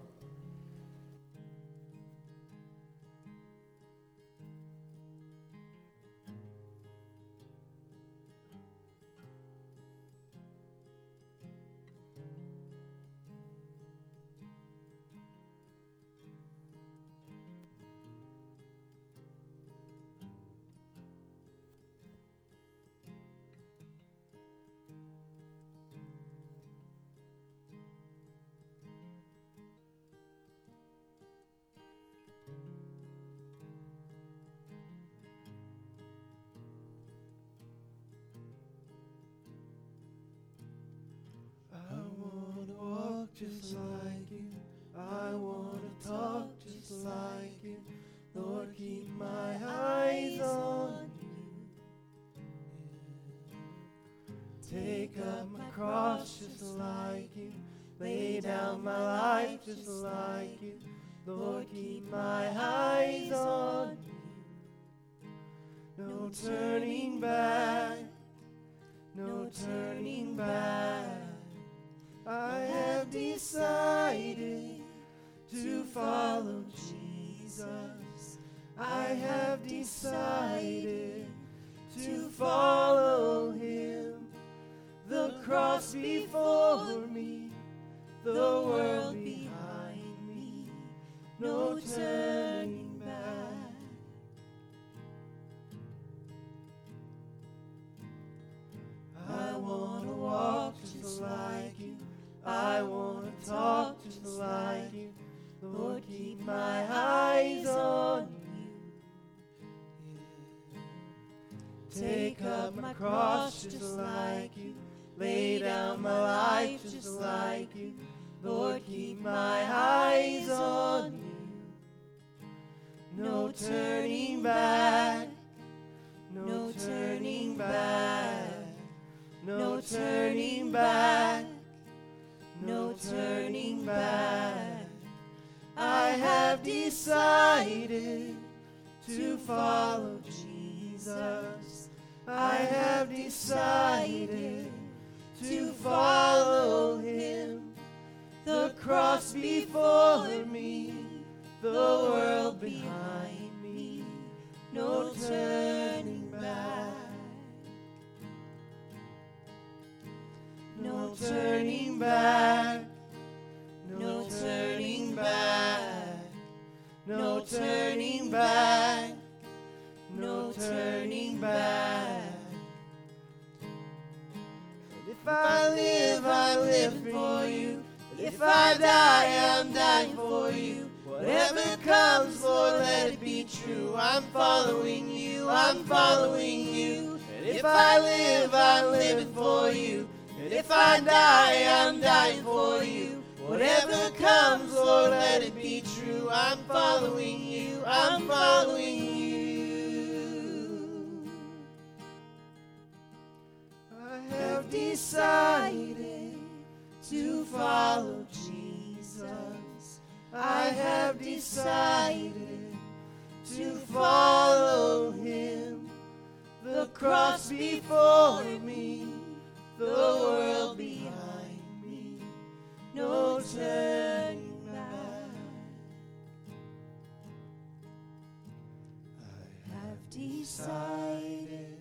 Decided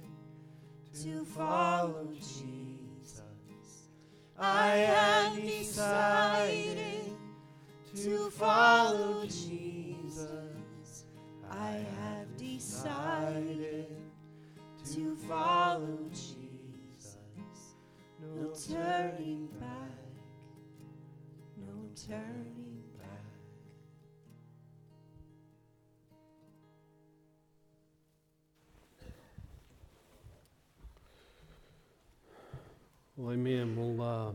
to follow Jesus. I have decided to follow Jesus. I have decided to follow Jesus. No turning back. No turning Well, amen. Well, uh,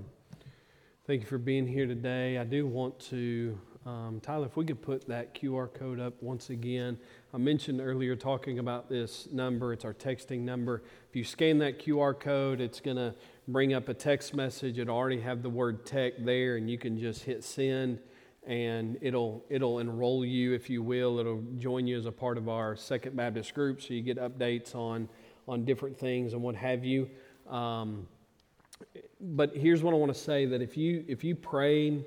thank you for being here today. I do want to, um, Tyler, if we could put that QR code up once again. I mentioned earlier talking about this number, it's our texting number. If you scan that QR code, it's going to bring up a text message. It'll already have the word tech there, and you can just hit send. And it'll it'll enroll you, if you will. It'll join you as a part of our Second Baptist group, so you get updates on on different things and what have you. Um, but here's what I want to say: that if you if you prayed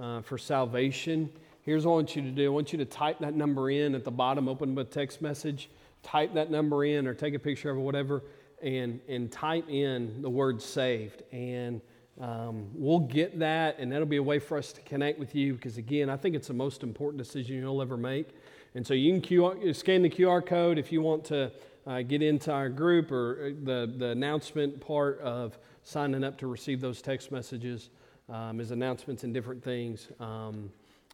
uh, for salvation, here's what I want you to do. I want you to type that number in at the bottom, open up a text message, type that number in, or take a picture of it, whatever, and and type in the word saved, and um, we'll get that, and that'll be a way for us to connect with you. Because again, I think it's the most important decision you'll ever make. And so you can QR, scan the QR code if you want to uh, get into our group or the the announcement part of signing up to receive those text messages um, as announcements and different things. Um,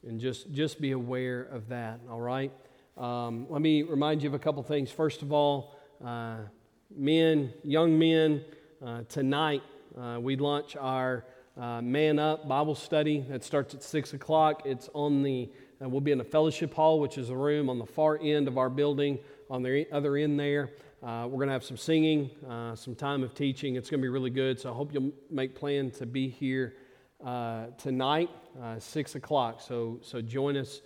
and just, just be aware of that, all right? Um, let me remind you of a couple things. First of all, uh, men, young men, uh, tonight uh, we launch our uh, Man Up Bible study that starts at 6 o'clock. It's on the, uh, we'll be in the fellowship hall, which is a room on the far end of our building, on the other end there. Uh, we're going to have some singing, uh, some time of teaching. It's going to be really good. So I hope you'll make plan to be here uh, tonight, uh, six o'clock. So so join us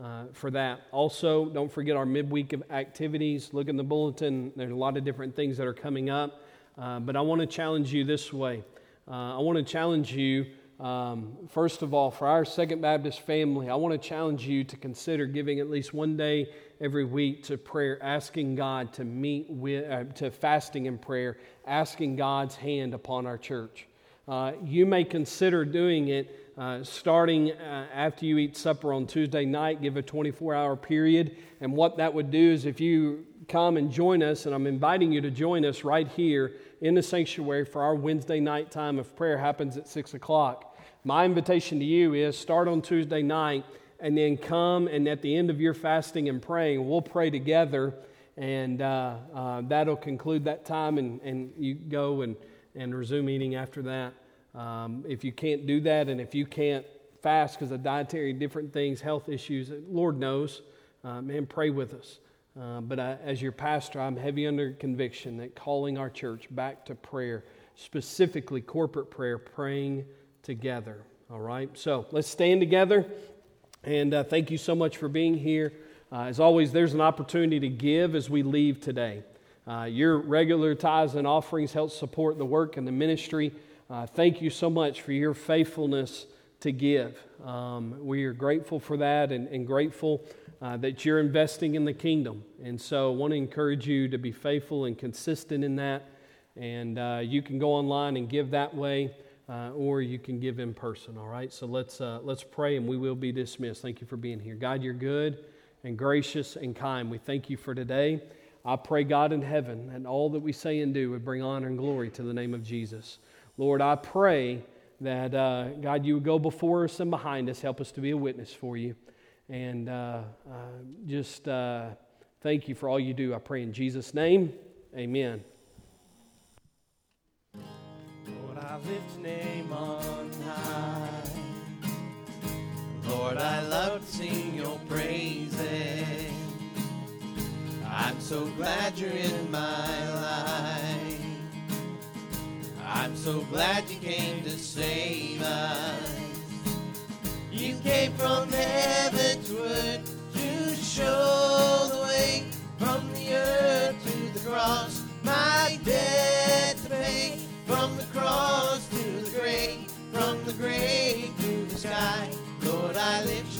uh, for that. Also, don't forget our midweek of activities. Look in the bulletin. There's a lot of different things that are coming up. Uh, but I want to challenge you this way. I want to challenge you. Um, first of all, for our Second Baptist family, I want to challenge you to consider giving at least one day every week to prayer, asking God to meet with, uh, to fasting and prayer, asking God's hand upon our church. Uh, you may consider doing it uh, starting uh, after you eat supper on Tuesday night, give a 24 hour period. And what that would do is if you come and join us, and I'm inviting you to join us right here in the sanctuary for our Wednesday night time of prayer, happens at 6 o'clock. My invitation to you is start on Tuesday night and then come and at the end of your fasting and praying, we'll pray together. And uh, uh, that'll conclude that time, and, and you go and, and resume eating after that. Um, if you can't do that, and if you can't fast because of dietary different things, health issues, Lord knows, uh, man, pray with us. Uh, but I, as your pastor, I'm heavy under conviction that calling our church back to prayer, specifically corporate prayer, praying together. All right? So let's stand together. And uh, thank you so much for being here. Uh, as always, there's an opportunity to give as we leave today. Uh, your regular tithes and offerings help support the work and the ministry. Uh, thank you so much for your faithfulness to give. Um, we are grateful for that and, and grateful uh, that you're investing in the kingdom. And so I want to encourage you to be faithful and consistent in that. And uh, you can go online and give that way uh, or you can give in person. All right. So let's uh, let's pray, and we will be dismissed. Thank you for being here, God. You're good and gracious and kind. We thank you for today. I pray, God in heaven, that all that we say and do would bring honor and glory to the name of Jesus. Lord, I pray that uh, God, you would go before us and behind us, help us to be a witness for you, and uh, uh, just uh, thank you for all you do. I pray in Jesus' name, Amen. Lord, I lift name on high. Lord, I love to sing your praises. I'm so glad you're in my life. I'm so glad you came to save us. You came from heaven to to show the way from the earth to the cross. My debt to pay from the cross to the grave, from the grave to the sky. Lord, I lift